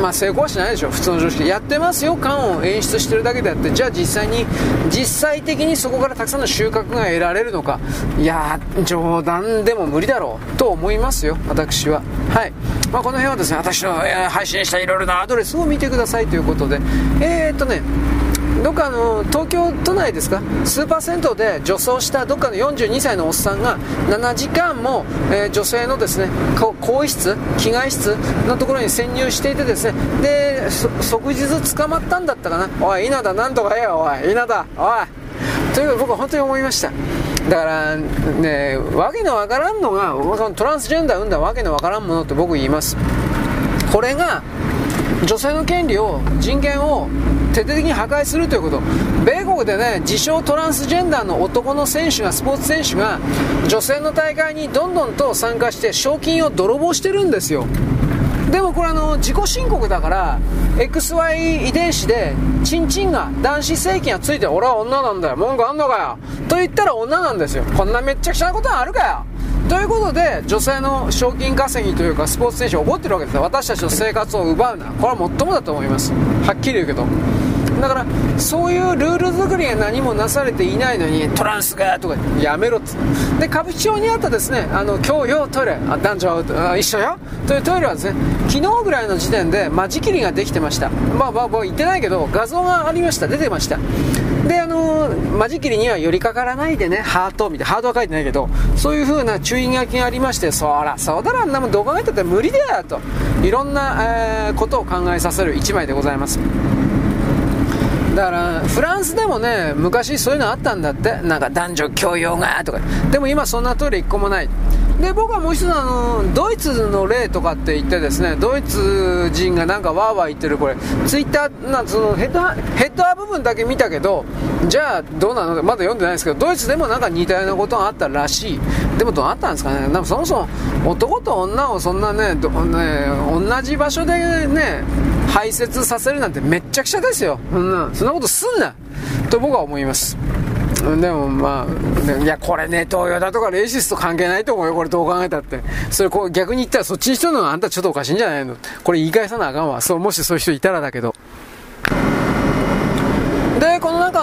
まあ成功はしないでしょ普通の常識。やってますよ感を演出してるだけであってじゃあ実際に実際的にそこからたくさんの収穫が得られるのかいや冗談でも無理だろうと思いますよ私は。はい、まあ、この辺はですね私の配信したいろいろなアドレスを見てくださいということで。えー、っとねどっかの東京都内ですか？スーパー銭湯で女装したどっかの42歳のおっさんが7時間も、えー、女性のですね更衣室？着替え室？のところに潜入していてですね。で即日捕まったんだったかな？おい稲田なんとかええよ。おい稲田おい。というか僕は本当に思いました。だからねわけのわからんのがトランスジェンダー生んだわけのわからんものって僕言います。これが女性の権利を人権を徹底的に破壊するということ。米国でね自称トランスジェンダーの男の選手がスポーツ選手が女性の大会にどんどんと参加して賞金を泥棒してるんですよ。でもこれあの自己申告だから XY 遺伝子でチンチンが男子性器がついて俺は女なんだよ。文句あんのかよ。と言ったら女なんですよ。こんなめっちゃくちゃなことはあるかよ。ということで女性の賞金稼ぎというかスポーツ選手怒ってるわけです私たちの生活を奪うな。これはもっともだと思います。はっきり言うけど。だからそういうルール作りが何もなされていないのにトランスがとかやめろっつで歌舞伎町にあったですねあの共用トイレあ男女あ一緒よ。というトイレはですね昨日ぐらいの時点で間仕切りができてました。まあまあ僕言ってないけど画像がありました。出てました。であの間仕切りには寄りかからないでねハートみたいなハートは書いてないけどそういう風な注意書きがありましてそらそうだろあんなもんどう考えたって無理だよと。いろんな、えー、ことを考えさせる1枚でございます。だからフランスでもね昔そういうのあったんだって。なんか男女共用がとか。でも今そんなトイレ1個もない。で僕はもう一つあのドイツの例とかって言ってですねドイツ人がなんかわーわー言ってるこれツイッターなそのヘッドヘッドア部分だけ見たけどじゃあどうなの？かまだ読んでないですけどドイツでもなんか似たようなことがあったらしい。でもどうなったんですかね？なんかそもそも男と女をそんなねね同じ場所でね排泄させるなんてめっちゃくちゃですよ。そんそんなことすんなと僕は思います。でもまあ、いや、これね、東洋だとかレイシスと関係ないと思うよ、これどう考えたって。それこう逆に言ったらそっちにしとるのはあんたちょっとおかしいんじゃないの？これ言い返さなあかんわ。そう、もしそういう人いたらだけど。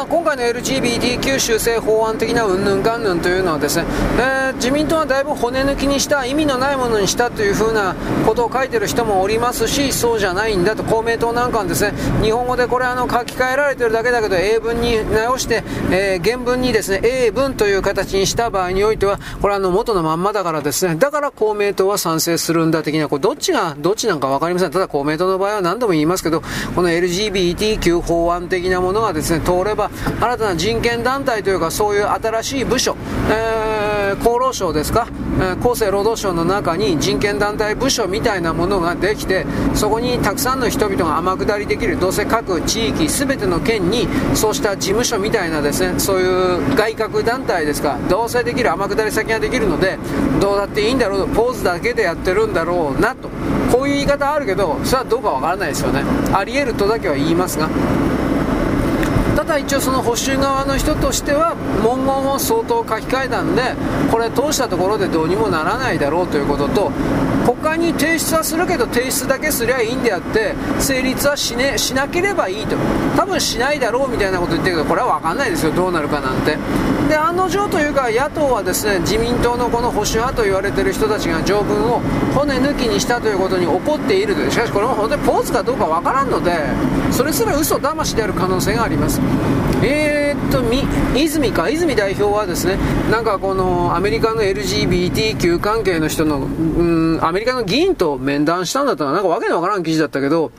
今回の LGBTQ 修正法案的なうんぬんかんぬんというのはですね、えー、自民党はだいぶ骨抜きにした意味のないものにしたというふうなことを書いてる人もおりますしそうじゃないんだと。公明党なんかはですね日本語でこれあの書き換えられてるだけだけど英文に直して、えー、原文にですね英文という形にした場合においてはこれあの元のまんまだからですね。だから公明党は賛成するんだ的なこれどっちがどっちなんか分かりません。ただ公明党の場合は何度も言いますけどこの LGBTQ 法案的なものがですね通れば新たな人権団体というかそういう新しい部署、えー、厚労省ですか、えー、厚生労働省の中に人権団体部署みたいなものができてそこにたくさんの人々が天下りできるどうせ各地域全ての県にそうした事務所みたいなですねそういう外郭団体ですかどうせできる天下り先ができるのでどうだっていいんだろうとポーズだけでやってるんだろうなとこういう言い方あるけどそれはどうかわからないですよね。あり得るとだけは言いますが。ただ一応その保守側の人としては文言を相当書き換えたんでこれ通したところでどうにもならないだろうということと国会に提出はするけど提出だけすりゃいいんであって成立はし,、ね、しなければいいと。多分しないだろうみたいなこと言ってるけどこれは分かんないですよ。どうなるかなんて。で案の定というか野党はですね自民党のこの保守派と言われてる人たちが条文を骨抜きにしたということに怒っているとしかしこれも本当にポーズかどうか分からんのでそれすら嘘騙しである可能性があります。えー、っとみ泉か。泉代表はですねなんかこのアメリカの LGBTQ 関係の人のうんアメリカの議員と面談したんだったらなんかわけのわからん記事だったけど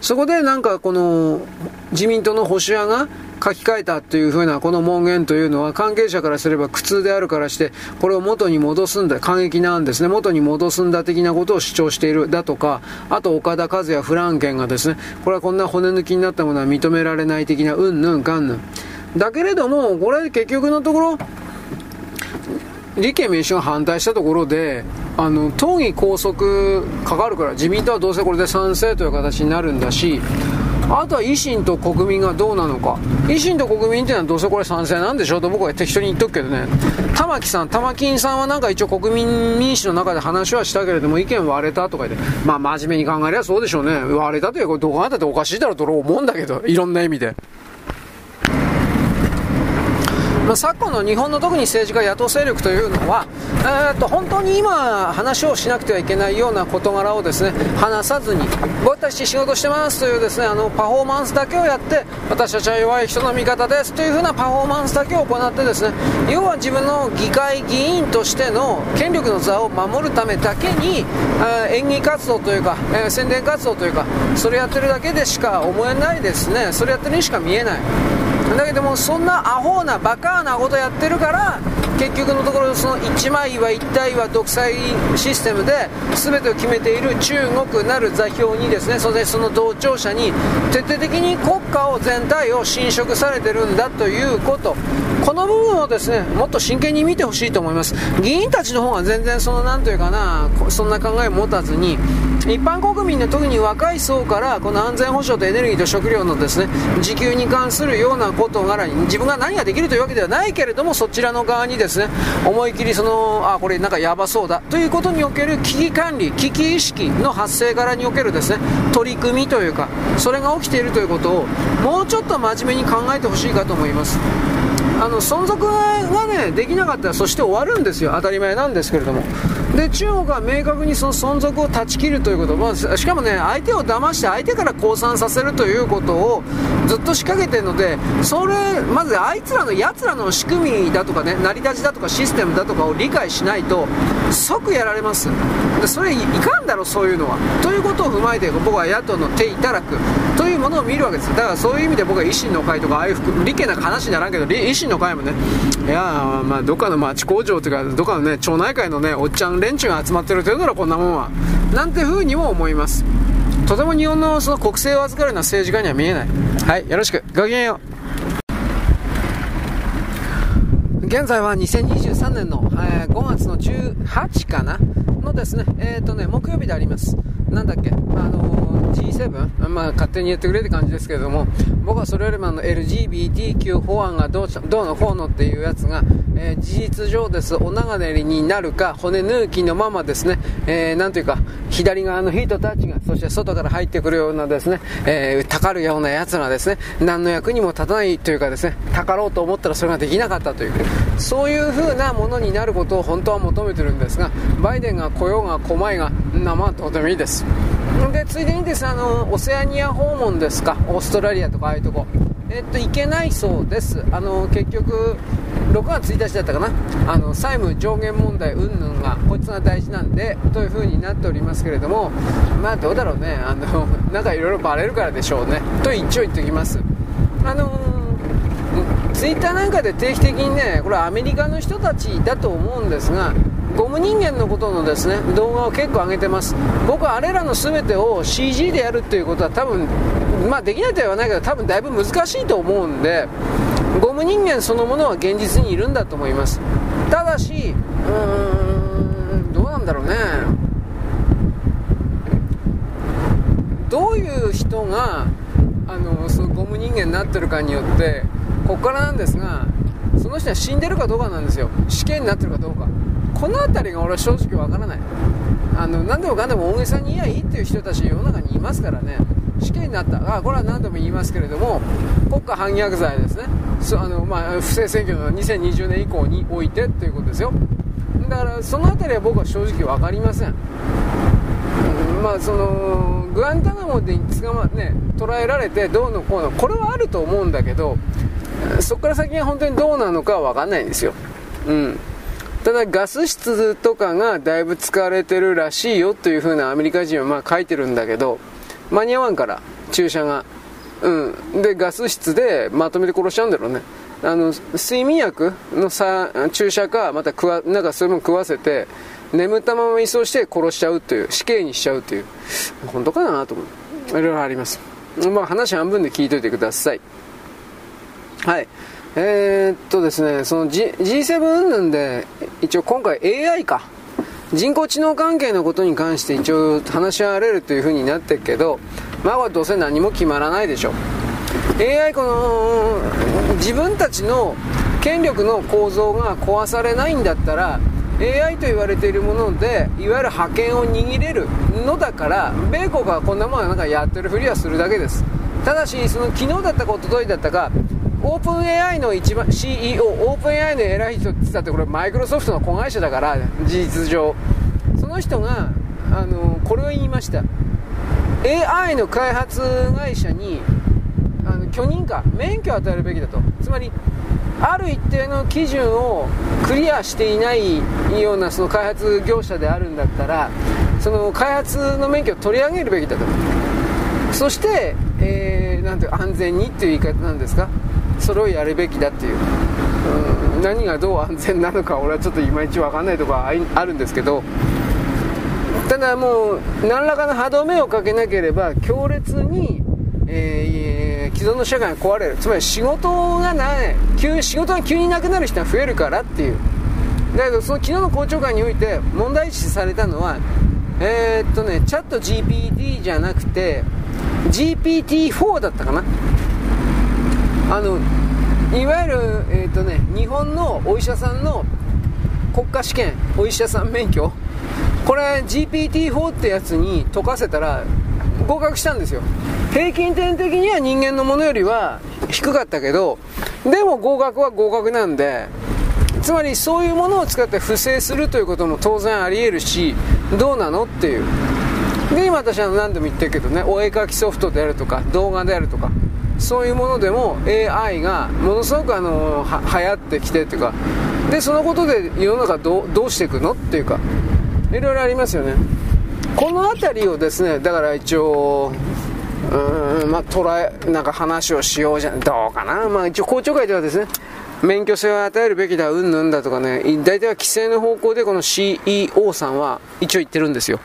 そこでなんかこの自民党の保守派が書き換えたというふうなこの文言というのは関係者からすれば苦痛であるからしてこれを元に戻すんだ過激なんですね。元に戻すんだ的なことを主張しているだとかあと岡田和也フランケンがですねこれはこんな骨抜きになったものは認められない的なうんぬんかんぬん。だけれどもこれ結局のところ立憲民主が反対したところであの党議拘束かかるから自民党はどうせこれで賛成という形になるんだしあとは維新と国民がどうなのか。維新と国民っていうのはどうせこれ賛成なんでしょうと僕は適当に言っとくけどね。玉木さん玉金さんはなんか一応国民民主の中で話はしたけれども意見割れたとか言って。まあ真面目に考えればそうでしょうね。割れたというかどう考えたっておかしいだろうと思うんだけど。いろんな意味で。まあ、昨今の日本の特に政治家野党勢力というのは、えー、と本当に今話をしなくてはいけないような事柄をですね話さずに僕たち仕事してますというですねあのパフォーマンスだけをやって私たちは弱い人の味方ですというふうなパフォーマンスだけを行ってですね要は自分の議会議員としての権力の座を守るためだけに、えー、演技活動というか、えー、宣伝活動というかそれやってるだけでしか思えないですね。それやってるにしか見えない。だけどもそんなアホなバカなことやってるから結局のところその一枚岩一体岩独裁システムで全てを決めている中国なる座標にですねそれその同調者に徹底的に国家を全体を侵食されてるんだということ。この部分をですねもっと真剣に見てほしいと思います。議員たちの方が全然その何というかなそんな考えを持たずに。一般国民の特に若い層からこの安全保障とエネルギーと食料のですね自給に関するような事柄に自分が何ができるというわけではないけれどもそちらの側にですねですね。思い切りそのあこれなんかやばそうだ。ということにおける危機管理危機意識の発生からにおけるですね取り組みというかそれが起きているということをもうちょっと真面目に考えてほしいかと思います。あの存続がねできなかったらそして終わるんですよ。当たり前なんですけれども。で中国は明確にその存続を断ち切るということ、まあ、しかもね相手を騙して相手から降参させるということをずっと仕掛けてるのでそれまずあいつらのやつらの仕組みだとかね成り立ちだとかシステムだとかを理解しないと即やられます。でそれいかんだろそういうのは。ということを踏まえて僕は野党の手いただく。というものを見るわけですだからそういう意味で僕は維新の会とかああいう理系な話にならんけど維新の会もねいやまあどっかの町工場というかどっかのね町内会のねおっちゃん連中が集まってるというだろこんなもんは。なんて風にも思います。とても日本のその国政を預かるような政治家には見えない。はいよろしく。ごきげんよう現在は2023年の、えー、5月の18かなのですね、えっ、ー、とね、木曜日であります。なんだっけ、あの G7、まあ、勝手に言ってくれって感じですけれども、僕はそれよりもあの LGBTQ 法案がどうどうのこうのっていうやつが、えー、事実上です、お流れになるか、骨抜きのままですね、えー、なんというか、左側の人たちが、そして外から入ってくるようなですね、えー、たかるようなやつがですね、何の役にも立たないというかですね、たかろうと思ったらそれができなかったという、そういう風なものになることを本当は求めてるんですが、バイデンが来ようが来まいが、まあどうでもいいです。でついでにですあのオセアニア訪問ですか。オーストラリアとかああいうとこ。えっと行けないそうです。あの結局6月1日だったかな。あの債務上限問題云々がこいつが大事なんでという風になっておりますけれどもまあどうだろうね。あの なんかいろいろバレるからでしょうね。と一応言っておきます。あのツイッターなんかで定期的にねこれアメリカの人たちだと思うんですがゴム人間のことのですね動画を結構上げてます。僕はあれらの全てを CG でやるっていうことは多分まあできないとは言わないけど多分だいぶ難しいと思うんでゴム人間そのものは現実にいるんだと思います。ただしうーんどうなんだろうね。どういう人があのそのゴム人間になってるかによってここからなんですがその人は死んでるかどうかなんですよ。死刑になってるかどうか。この辺りが俺は正直わからない。あの何でもかんでも大げさに言えばいいっていう人たち世の中にいますからね。死刑になった。あこれは何度も言いますけれども国家反逆罪ですね。そあの、まあ、不正選挙の2020年以降においてっていうことですよ。だからその辺りは僕は正直分かりません、まあそのグアンタナモで捕ま、ね、捕らえられてどうのこうのこれはあると思うんだけどそこから先が本当にどうなのかは分かんないんですよ。うん。ただガス室とかがだいぶ使われてるらしいよというふうなアメリカ人はまあ書いてるんだけど間に合わんから注射が。うん。でガス室でまとめて殺しちゃうんだろうね。あの睡眠薬のさ注射かまた食わなんかそういうもの食わせて眠ったまま移送して殺しちゃうという死刑にしちゃうという。本当かなと思う。いろいろあります。まあ話半分で聞いといてください。はい。えー、っとですね、その、G7 云々で、一応今回 AI か。人工知能関係のことに関して一応話し合われるというふうになってるけど、まあどうせ何も決まらないでしょ。AI この、自分たちの権力の構造が壊されないんだったら、AI と言われているものでいわゆる覇権を握れるのだから米国はこんなものなんかやってるふりはするだけですただしその昨日だったか一昨日だったかオープン AI の一番 CEO、オープン AI の偉い人って言ったってこれマイクロソフトの子会社だから事実上。その人があのこれを言いました。AI の開発会社にあの許認可免許を与えるべきだと。つまりある一定の基準をクリアしていないようなその開発業者であるんだったらその開発の免許を取り上げるべきだと。そして、えー、なんて安全にっていう言い方なんですか？それをやるべきだっていう、うん、何がどう安全なのか俺はちょっといまいち分かんないとこはあるんですけど。ただもう何らかの歯止めをかけなければ強烈に、えー、既存の社会が壊れる。つまり仕事がない。急仕事が急になくなる人が増えるからっていう。だけどその昨日の公聴会において問題視されたのはえー、っとねチャット GPT じゃなくて GPT-4 だったかな。あのいわゆる、えーとね、日本のお医者さんの国家試験お医者さん免許これ GPT-4 ってやつに解かせたら合格したんですよ。平均点的には人間のものよりは低かったけどでも合格は合格なんでつまりそういうものを使って不正するということも当然あり得るしどうなのっていう。で今私は何度も言ってるけどねお絵描きソフトであるとか動画であるとかそういうものでも AI がものすごくあのは流行ってきてっていうかでそのことで世の中どうどうしていくのっていうかいろいろありますよね。この辺りをですねだから一応うんまあ捉えなんか話をしようじゃどうかな。まあ一応公聴会ではですね免許制を与えるべきだうんぬんだとかね大体は規制の方向でこの CEO さんは一応言ってるんですよ。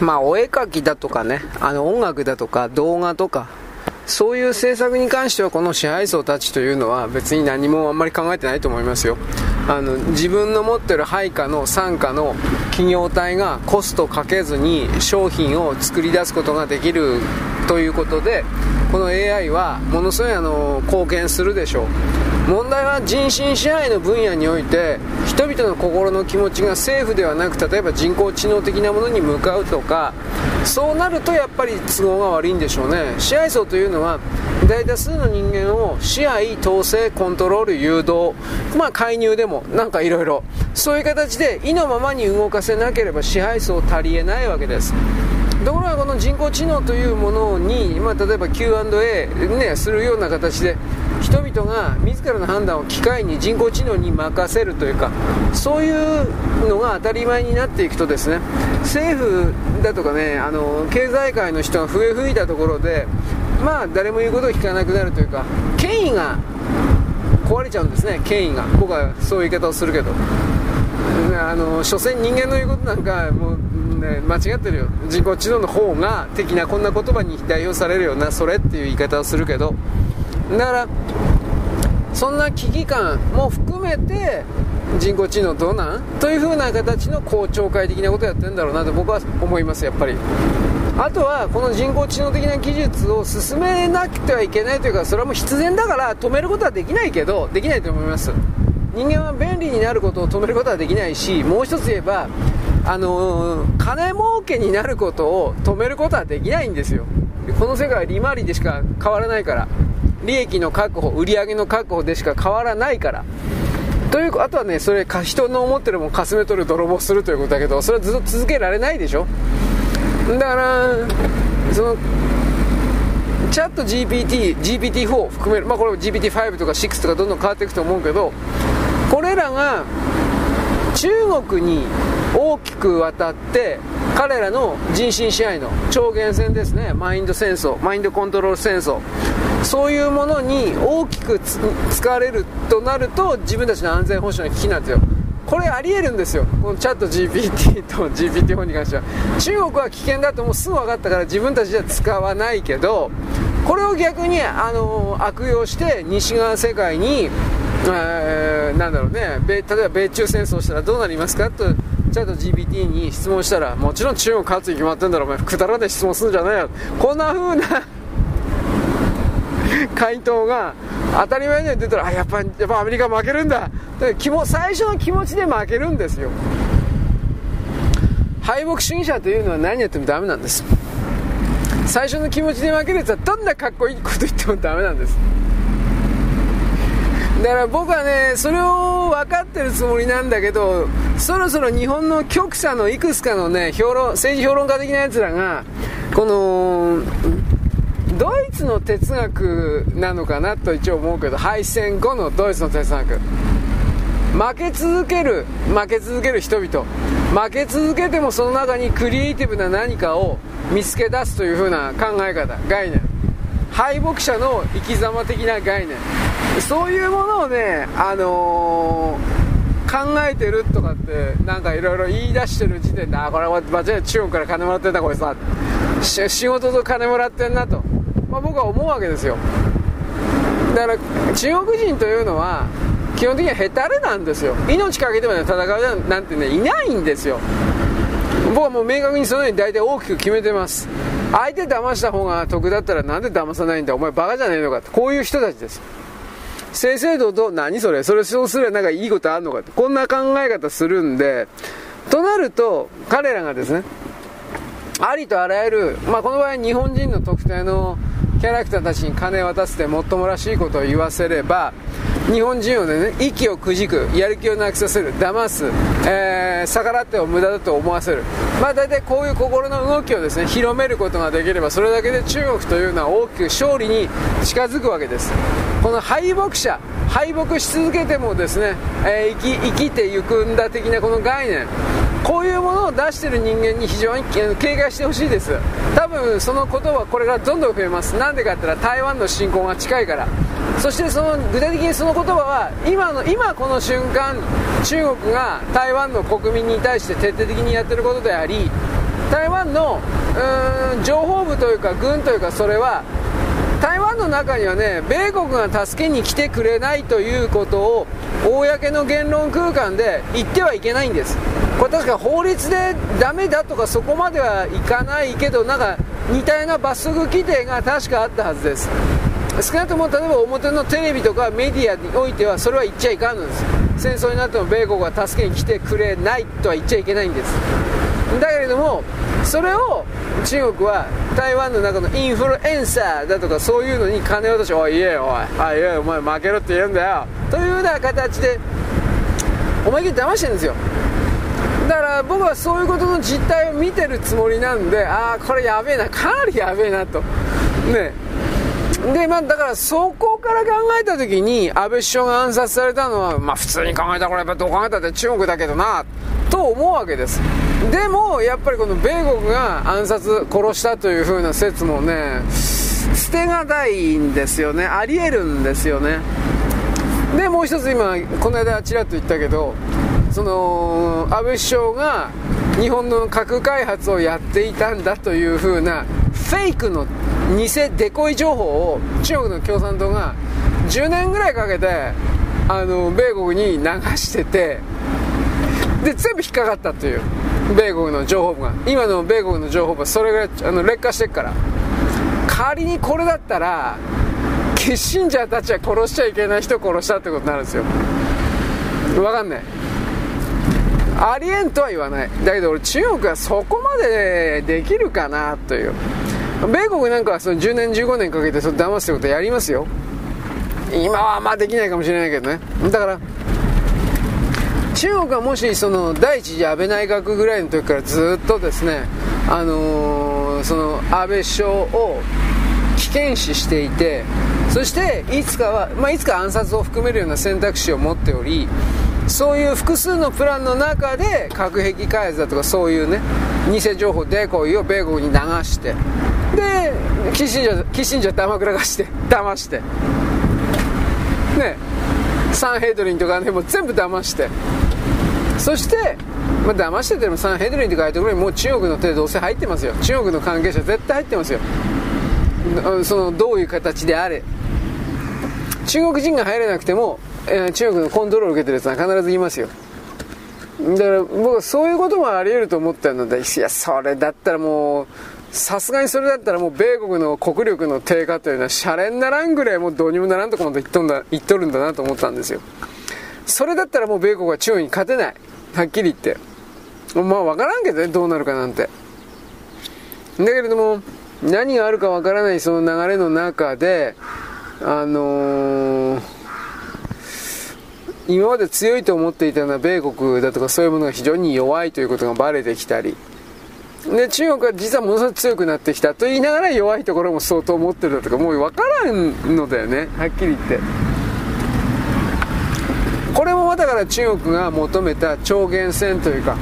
まあ、お絵描きだとかね、あの音楽だとか動画とか、そういう制作に関してはこの支配層たちというのは別に何もあんまり考えてないと思いますよ。あの自分の持ってる配下の傘下の企業体がコストかけずに商品を作り出すことができるということでこの AI はものすごいあの貢献するでしょう。問題は人身支配の分野において人々の心の気持ちが政府ではなく例えば人工知能的なものに向かうとかそうなるとやっぱり都合が悪いんでしょうね。支配層というのは大多数の人間を支配統制コントロール誘導まあ介入でもなんかいろいろそういう形で意のままに動かせなければ支配層足りえないわけです。ところがこの人工知能というものに、まあ、例えば Q&A、ね、するような形で人々が自らの判断を機械に人工知能に任せるというかそういうのが当たり前になっていくとですね政府だとかねあの経済界の人が笛吹いたところでまあ誰も言うことを聞かなくなるというか権威が壊れちゃうんですね権威が。僕はそういう言い方をするけど。あの所詮人間の言うことなんかもうね、間違ってるよ。人工知能の方が的なこんな言葉に代表されるようなそれっていう言い方をするけど。だからそんな危機感も含めて人工知能どうなん？という風な形の公聴会的なことをやってるんだろうなと僕は思いますやっぱり。あとはこの人工知能的な技術を進めなくてはいけないというかそれはもう必然だから止めることはできないけどできないと思います。人間は便利になることを止めることはできないしもう一つ言えばあのー、金儲けになることを止めることはできないんですよ。この世界は利回りでしか変わらないから。利益の確保売上の確保でしか変わらないから。というあとはねそれ人の思ってるもんかすめ取る泥棒するということだけどそれはずっと続けられないでしょ。だからそのチャット GPT、GPT4 含める、まあ、これも GPT5 とか6とかどんどん変わっていくと思うけどこれらが中国に大きく渡って彼らの人身支配の超限戦ですね。マインド戦争マインドコントロール戦争。そういうものに大きく使われるとなると自分たちの安全保障の危機なんですよ。これありえるんですよ。このチャット GPT と GPT4 に関しては。中国は危険だともうすぐ分かったから自分たちでは使わないけどこれを逆にあの悪用して西側世界に、えー、なんだろうね。例えば米中戦争したらどうなりますかとチャット GPT に質問したらもちろん中国勝つに決まってんだろお前くだらない質問するんじゃないよ。こんな風な 回答が当たり前に出たらあやっぱやっぱアメリカ負けるんだ。で気も最初の気持ちで負けるんですよ。敗北主義者というのは何やってもダメなんです。最初の気持ちで負けるやつはどんなかっこいいこと言ってもダメなんです。だから僕はねそれを分かってるつもりなんだけどそろそろ日本の極左のいくつかのね評論政治評論家的なやつらがこのドイツの哲学なのかなと一応思うけど敗戦後のドイツの哲学。負け続ける負け続ける人々。負け続けてもその中にクリエイティブな何かを見つけ出すという風な考え方概念。敗北者の生き様的な概念。そういうものをね、あのー、考えてるとかってなんかいろいろ言い出してる時点であこれは間違い中国から金もらってんだこれさ仕事と金もらってんなと、まあ、僕は思うわけですよ。だから中国人というのは基本的にはヘタレなんですよ。命かけてまで戦うなんてねいないんですよ。僕はもう明確にそのように大体大きく決めてます。相手騙した方が得だったらなんで騙さないんだ？お前バカじゃねえのかって。こういう人たちです。正々堂々何それ？それそうすればなんかいいことあるのかって。こんな考え方するんでとなると彼らがですねありとあらゆる、まあ、この場合日本人の特定のキャラクターたちに金を渡してもっともらしいことを言わせれば日本人をね息をくじくやる気をなくさせる騙す、えー、逆らってを無駄だと思わせる。まあ大体こういう心の動きをですね広めることができればそれだけで中国というのは大きく勝利に近づくわけです。この敗北者敗北し続けてもですね、えー、生き生きていくんだ的なこの概念。こういうものを出してる人間に非常に警戒してほしいです。多分そのことはこれからどんどん増えます。なんでかって言ったら台湾の侵攻が近いから。そしてその具体的にその言葉は今の今この瞬間中国が台湾の国民に対して徹底的にやってることであり台湾のうん情報部というか軍というかそれは台湾の中にはね米国が助けに来てくれないということを公の言論空間で言ってはいけないんです。これ確か法律でダメだとかそこまではいかないけどなんか似たような罰則規定が確かあったはずです。少なくとも例えば表のテレビとかメディアにおいてはそれは言っちゃいかんのです。戦争になっても米国は助けに来てくれないとは言っちゃいけないんです。だけれどもそれを中国は台湾の中のインフルエンサーだとかそういうのに金を出して「おい言えよおいあいえお前負けろって言うんだよ」というような形で思い切り騙してるんですよ。だから僕はそういうことの実態を見てるつもりなんでああこれやべえなかなりやべえなと。ね。でまあだからそこから考えた時に安倍首相が暗殺されたのはまあ普通に考えたらこれやっぱどう考えたって中国だけどなと思うわけです。でもやっぱりこの米国が暗殺殺したという風な説もね捨てがたいんですよね。ありえるんですよね。でもう一つ今この間ちらっと言ったけどその安倍首相が日本の核開発をやっていたんだという風なフェイクの偽デコイ情報を中国の共産党が10年ぐらいかけてあの米国に流しててで全部引っかかったという米国の情報部が。今の米国の情報部はそれぐらいあの劣化してっから。仮にこれだったらキッシンジャーたちは殺しちゃいけない人を殺したってことになるんですよ。分かんない。ありえんとは言わない。だけど俺中国はそこまでできるかなという。米国なんかはその10年15年かけてそ騙すってことやりますよ。今はまあできないかもしれないけどね。だから中国はもしその第一次安倍内閣ぐらいの時からずっとですね、あのー、その安倍首相を危険視していてそしていつかは、まあ、いつか暗殺を含めるような選択肢を持っておりそういう複数のプランの中で核兵器開発だとかそういうね偽情報デコイを米国に流してでキッシンジャーキッシンジャー黙らかして 騙してねサンヘイドリンとかねもう全部騙してそして、まあ、騙しててもサンヘイドリンって書いてくれもう中国の手でどうせ入ってますよ。中国の関係者絶対入ってますよ。そのどういう形であれ。中国人が入れなくても、え、中国のコントロールを受けてるやつは必ずいますよ。だから僕はそういうこともあり得ると思ったのでいやそれだったらもうさすがにそれだったらもう米国の国力の低下というのはシャレにならんぐらいもうどうにもならんとこまで言っとんだ言っとるんだなと思ったんですよ。それだったらもう米国は中国に勝てない。はっきり言って。まあ分からんけどねどうなるかなんて。だけれども何があるか分からないその流れの中であのー、今まで強いと思っていたような米国だとかそういうものが非常に弱いということがバレてきたり。で中国は実はものすごく強くなってきたと言いながら弱いところも相当持ってるだとかもう分からんのだよね。はっきり言って。これもだから中国が求めた超限戦というか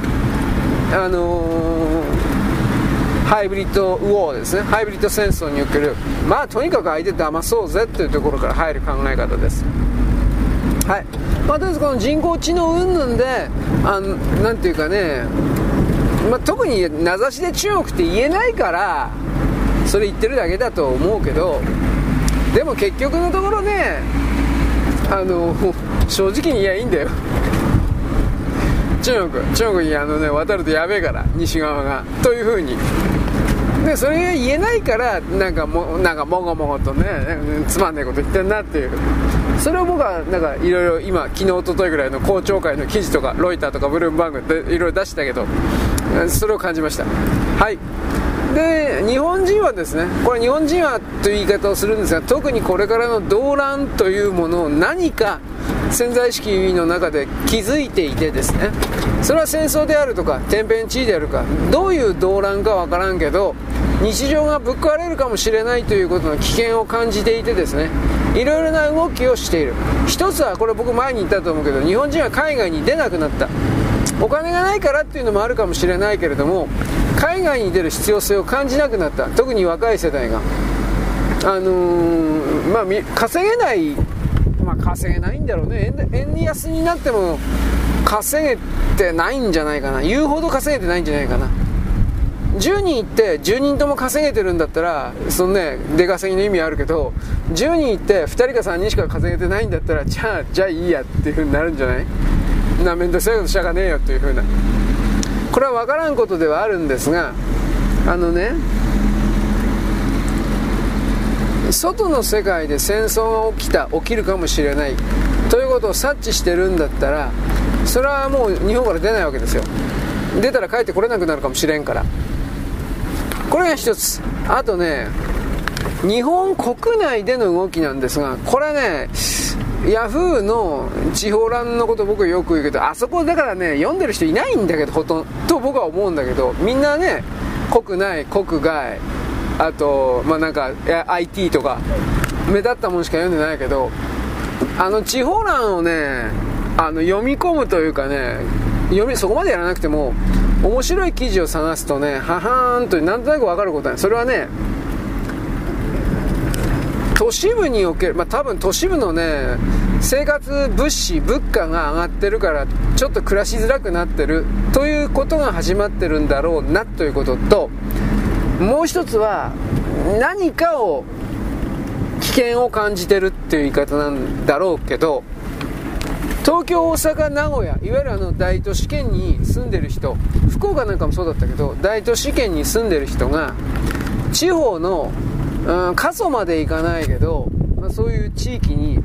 あのー、ハイブリッドウォーですね。ハイブリッド戦争におけるまあとにかく相手騙そうぜというところから入る考え方ですはい。まあ、とりあえずこの人工知能云々であのなんていうかねまあ、特に名指しで中国って言えないからそれ言ってるだけだと思うけどでも結局のところねあの 正直に言えばいいんだよ。中国中国にあのね渡るとやべえから西側が。というふうに。でそれが言えないからなんかもなんかもごもごとねつまんないこと言ってんなっていう。それを僕はなんかいろいろ今昨日一昨日ぐらいの公聴会の記事とかロイターとかブルームバーグでいろいろ出したけどそれを感じました。はい。で日本人はですねこれ日本人はという言い方をするんですが特にこれからの動乱というものを何か潜在意識の中で気づいていてですねそれは戦争であるとか天変地異であるかどういう動乱かわからんけど日常がぶっ壊れるかもしれないということの危険を感じていてですねいろいろな動きをしている。一つはこれ僕前に言ったと思うけど日本人は海外に出なくなった。お金がないからっていうのもあるかもしれないけれども海外に出る必要性を感じなくなった。特に若い世代が。あのー、まあ稼げないまあ稼げないんだろうね。円安になっても稼げてないんじゃないかな。言うほど稼げてないんじゃないかな。10人行って10人とも稼げてるんだったらそのね出稼ぎの意味あるけど10人行って2人か3人しか稼げてないんだったらじゃあじゃあいいやっていう風になるんじゃない？な面倒くさいことしゃがねえよっていう風な。これは分からんことではあるんですがあのね外の世界で戦争が起きた起きるかもしれないということを察知してるんだったらそれはもう日本から出ないわけですよ。出たら帰ってこれなくなるかもしれんから。これが一つ。あとね日本国内での動きなんですがこれねヤフーの地方欄のこと僕よく言うけどあそこだからね読んでる人いないんだけどほとんどと僕は思うんだけどみんなね国内国外あとまあなんか IT とか目立ったものしか読んでないけどあの地方欄をねあの読み込むというかね読みそこまでやらなくても面白い記事を探すとねははーんとなんとなく分かることはそれはね都市部における、まあ、多分都市部のね生活物資物価が上がってるからちょっと暮らしづらくなってるということが始まってるんだろうなということともう一つは何かを危険を感じてるっていう言い方なんだろうけど東京大阪名古屋いわゆるあの大都市圏に住んでる人福岡なんかもそうだったけど大都市圏に住んでる人が地方の、うん、過疎まで行かないけど、まあ、そういう地域に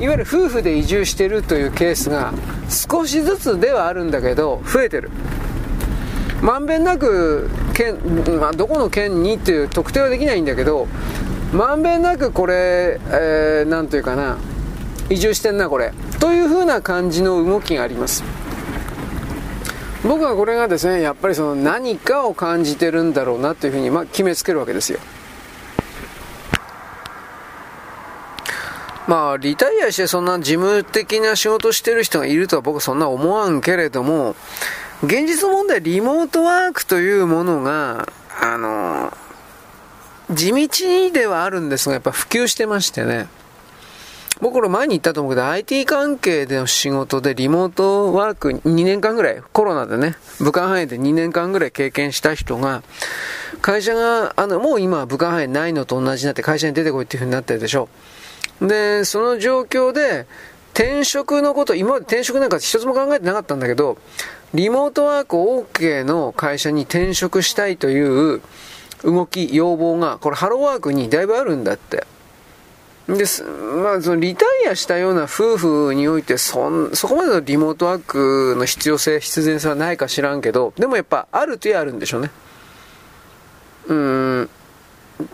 いわゆる夫婦で移住してるというケースが少しずつではあるんだけど増えてる。まんべんなく県、まあ、どこの県にっていう特定はできないんだけどまんべんなくこれ、えー、なんというかな移住してんなこれ。という風な感じの動きがあります。僕はこれがですねやっぱりその何かを感じてるんだろうなというふうに、まあ、決めつけるわけですよ。まあリタイアしてそんな事務的な仕事してる人がいるとは僕はそんな思わんけれども現実問題リモートワークというものがあの地道ではあるんですがやっぱ普及してましてね。僕ら前に言ったと思うけど、IT 関係での仕事でリモートワーク2年間ぐらい、コロナでね、武漢肺炎で2年間ぐらい経験した人が、会社が、あの、もう今は武漢肺炎ないのと同じになって会社に出てこいっていう風になってるでしょ。で、その状況で、転職のこと、今まで転職なんか一つも考えてなかったんだけど、リモートワーク OK の会社に転職したいという動き、要望が、これハローワークにだいぶあるんだって。で。まあ、そのリタイアしたような夫婦においてそん、そこまでのリモートワークの必要性、必然性はないか知らんけど、でもやっぱあるといえあるんでしょうね。うん。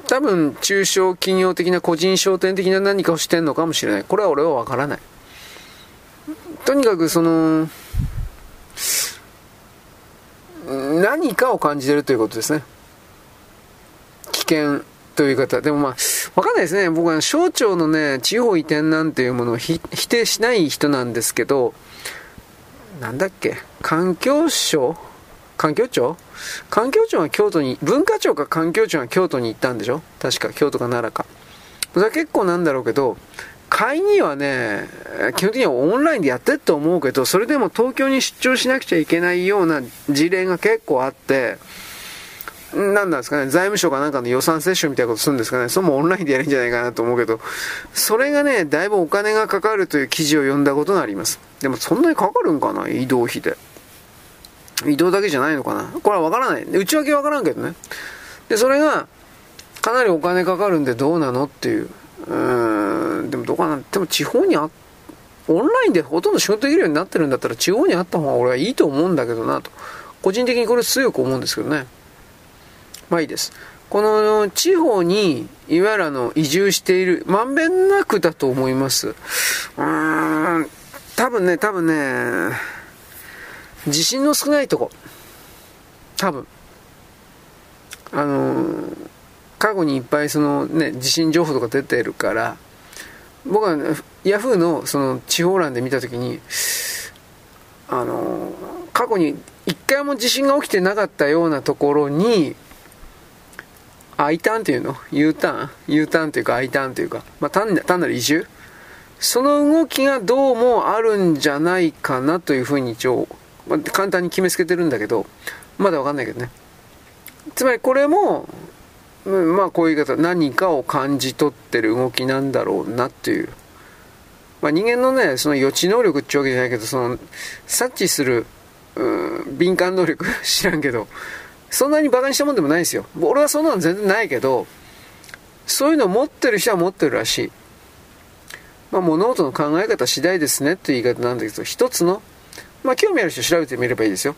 多分、中小企業的な個人商店的な何かをしてんのかもしれない。これは俺はわからない。とにかくその、何かを感じてるということですね。危険という方。でもまあ、わかんないですね。僕は省庁のね、地方移転なんていうものを否定しない人なんですけど、なんだっけ？環境省？環境庁？環境庁が京都に、文化庁か環境庁が京都に行ったんでしょ？確か、京都か奈良か。それは結構なんだろうけど、会議はね、基本的にはオンラインでやってると思うけど、それでも東京に出張しなくちゃいけないような事例が結構あって、何なんですかね、財務省かなんかの予算接種みたいなことするんですかね、それもオンラインでやるんじゃないかなと思うけど、それがね、だいぶお金がかかるという記事を読んだことがあります。でもそんなにかかるんかな、移動費で。移動だけじゃないのかな。これはわからない。内訳わからんけどね。で、それが、かなりお金かかるんでどうなのっていう。うーん、でもどうかな。でも地方にあ、オンラインでほとんど仕事できるようになってるんだったら地方にあった方が俺はいいと思うんだけどなと。個人的にこれ強く思うんですけどね。まあいいです。この地方に、いわゆるあの、移住している、まんべんなくだと思います。うーん、多分ね、多分ね、地震の少ないとこ。多分。あの、過去にいっぱいそのね、地震情報とか出てるから、僕は、ね、ヤフーのその地方欄で見たときに、あの、過去に一回も地震が起きてなかったようなところに、I ターンっていうの ?U ターン ?U ターンというか I ターンというか、まあ、単単なる移住？その動きがどうもあるんじゃないかなというふうに一応、まあ、簡単に決めつけてるんだけど、まだわかんないけどね。つまりこれも、まあこういう方、何かを感じ取ってる動きなんだろうなっていう。まあ人間のね、その予知能力ってわけじゃないけど、その、察知する、うん、敏感能力？知らんけど、そんなに馬鹿にしたもんでもないんですよ。俺はそんなの全然ないけど、そういうのを持ってる人は持ってるらしい。まあ物事の考え方次第ですねっていう言い方なんだけど、一つの、まあ興味ある人調べてみればいいですよ。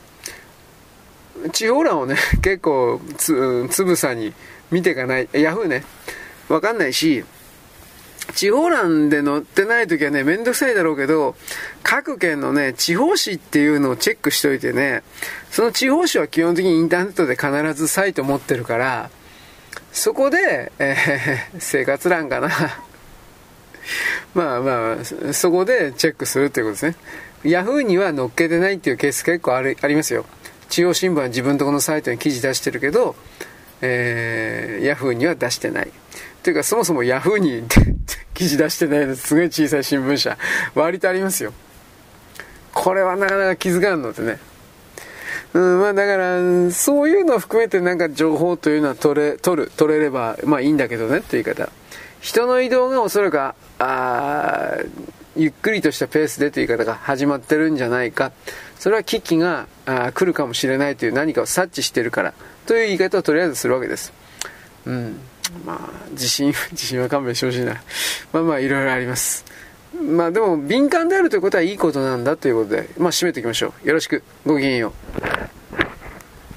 地方欄をね、結構つ、つぶさに見ていかない。ヤフーね。わかんないし、地方欄で載ってない時はね、めんどくさいだろうけど、各県のね、地方紙っていうのをチェックしといてね、その地方紙は基本的にインターネットで必ずサイト持ってるから、そこで、えー、生活欄かな。まあまあ、そこでチェックするっていうことですね。ヤフーには載っけてないっていうケース結構あるありますよ。中央新聞は自分とこのサイトに記事出してるけど、えー、ヤフーには出してない。というか、そもそもヤフーに 記事出してないのすごい小さい新聞社、割とありますよ。これはなかなか気づかんのでね。うん、まあだから、そういうのを含めてなんか情報というのは取れ、取る、取れれば、まあいいんだけどねっていう言い方。人の移動がおそらく、あゆっくりとしたペースでという言い方が始まってるんじゃないか。それは危機があ来るかもしれないという何かを察知してるからという言い方をとりあえずするわけです。うん。まあ、自信 自信は勘弁してほしいな。まあまあ、いろいろあります。まあでも、敏感であるということはいいことなんだということで、まあ締めていきましょう。よろしく。ごきげんよう。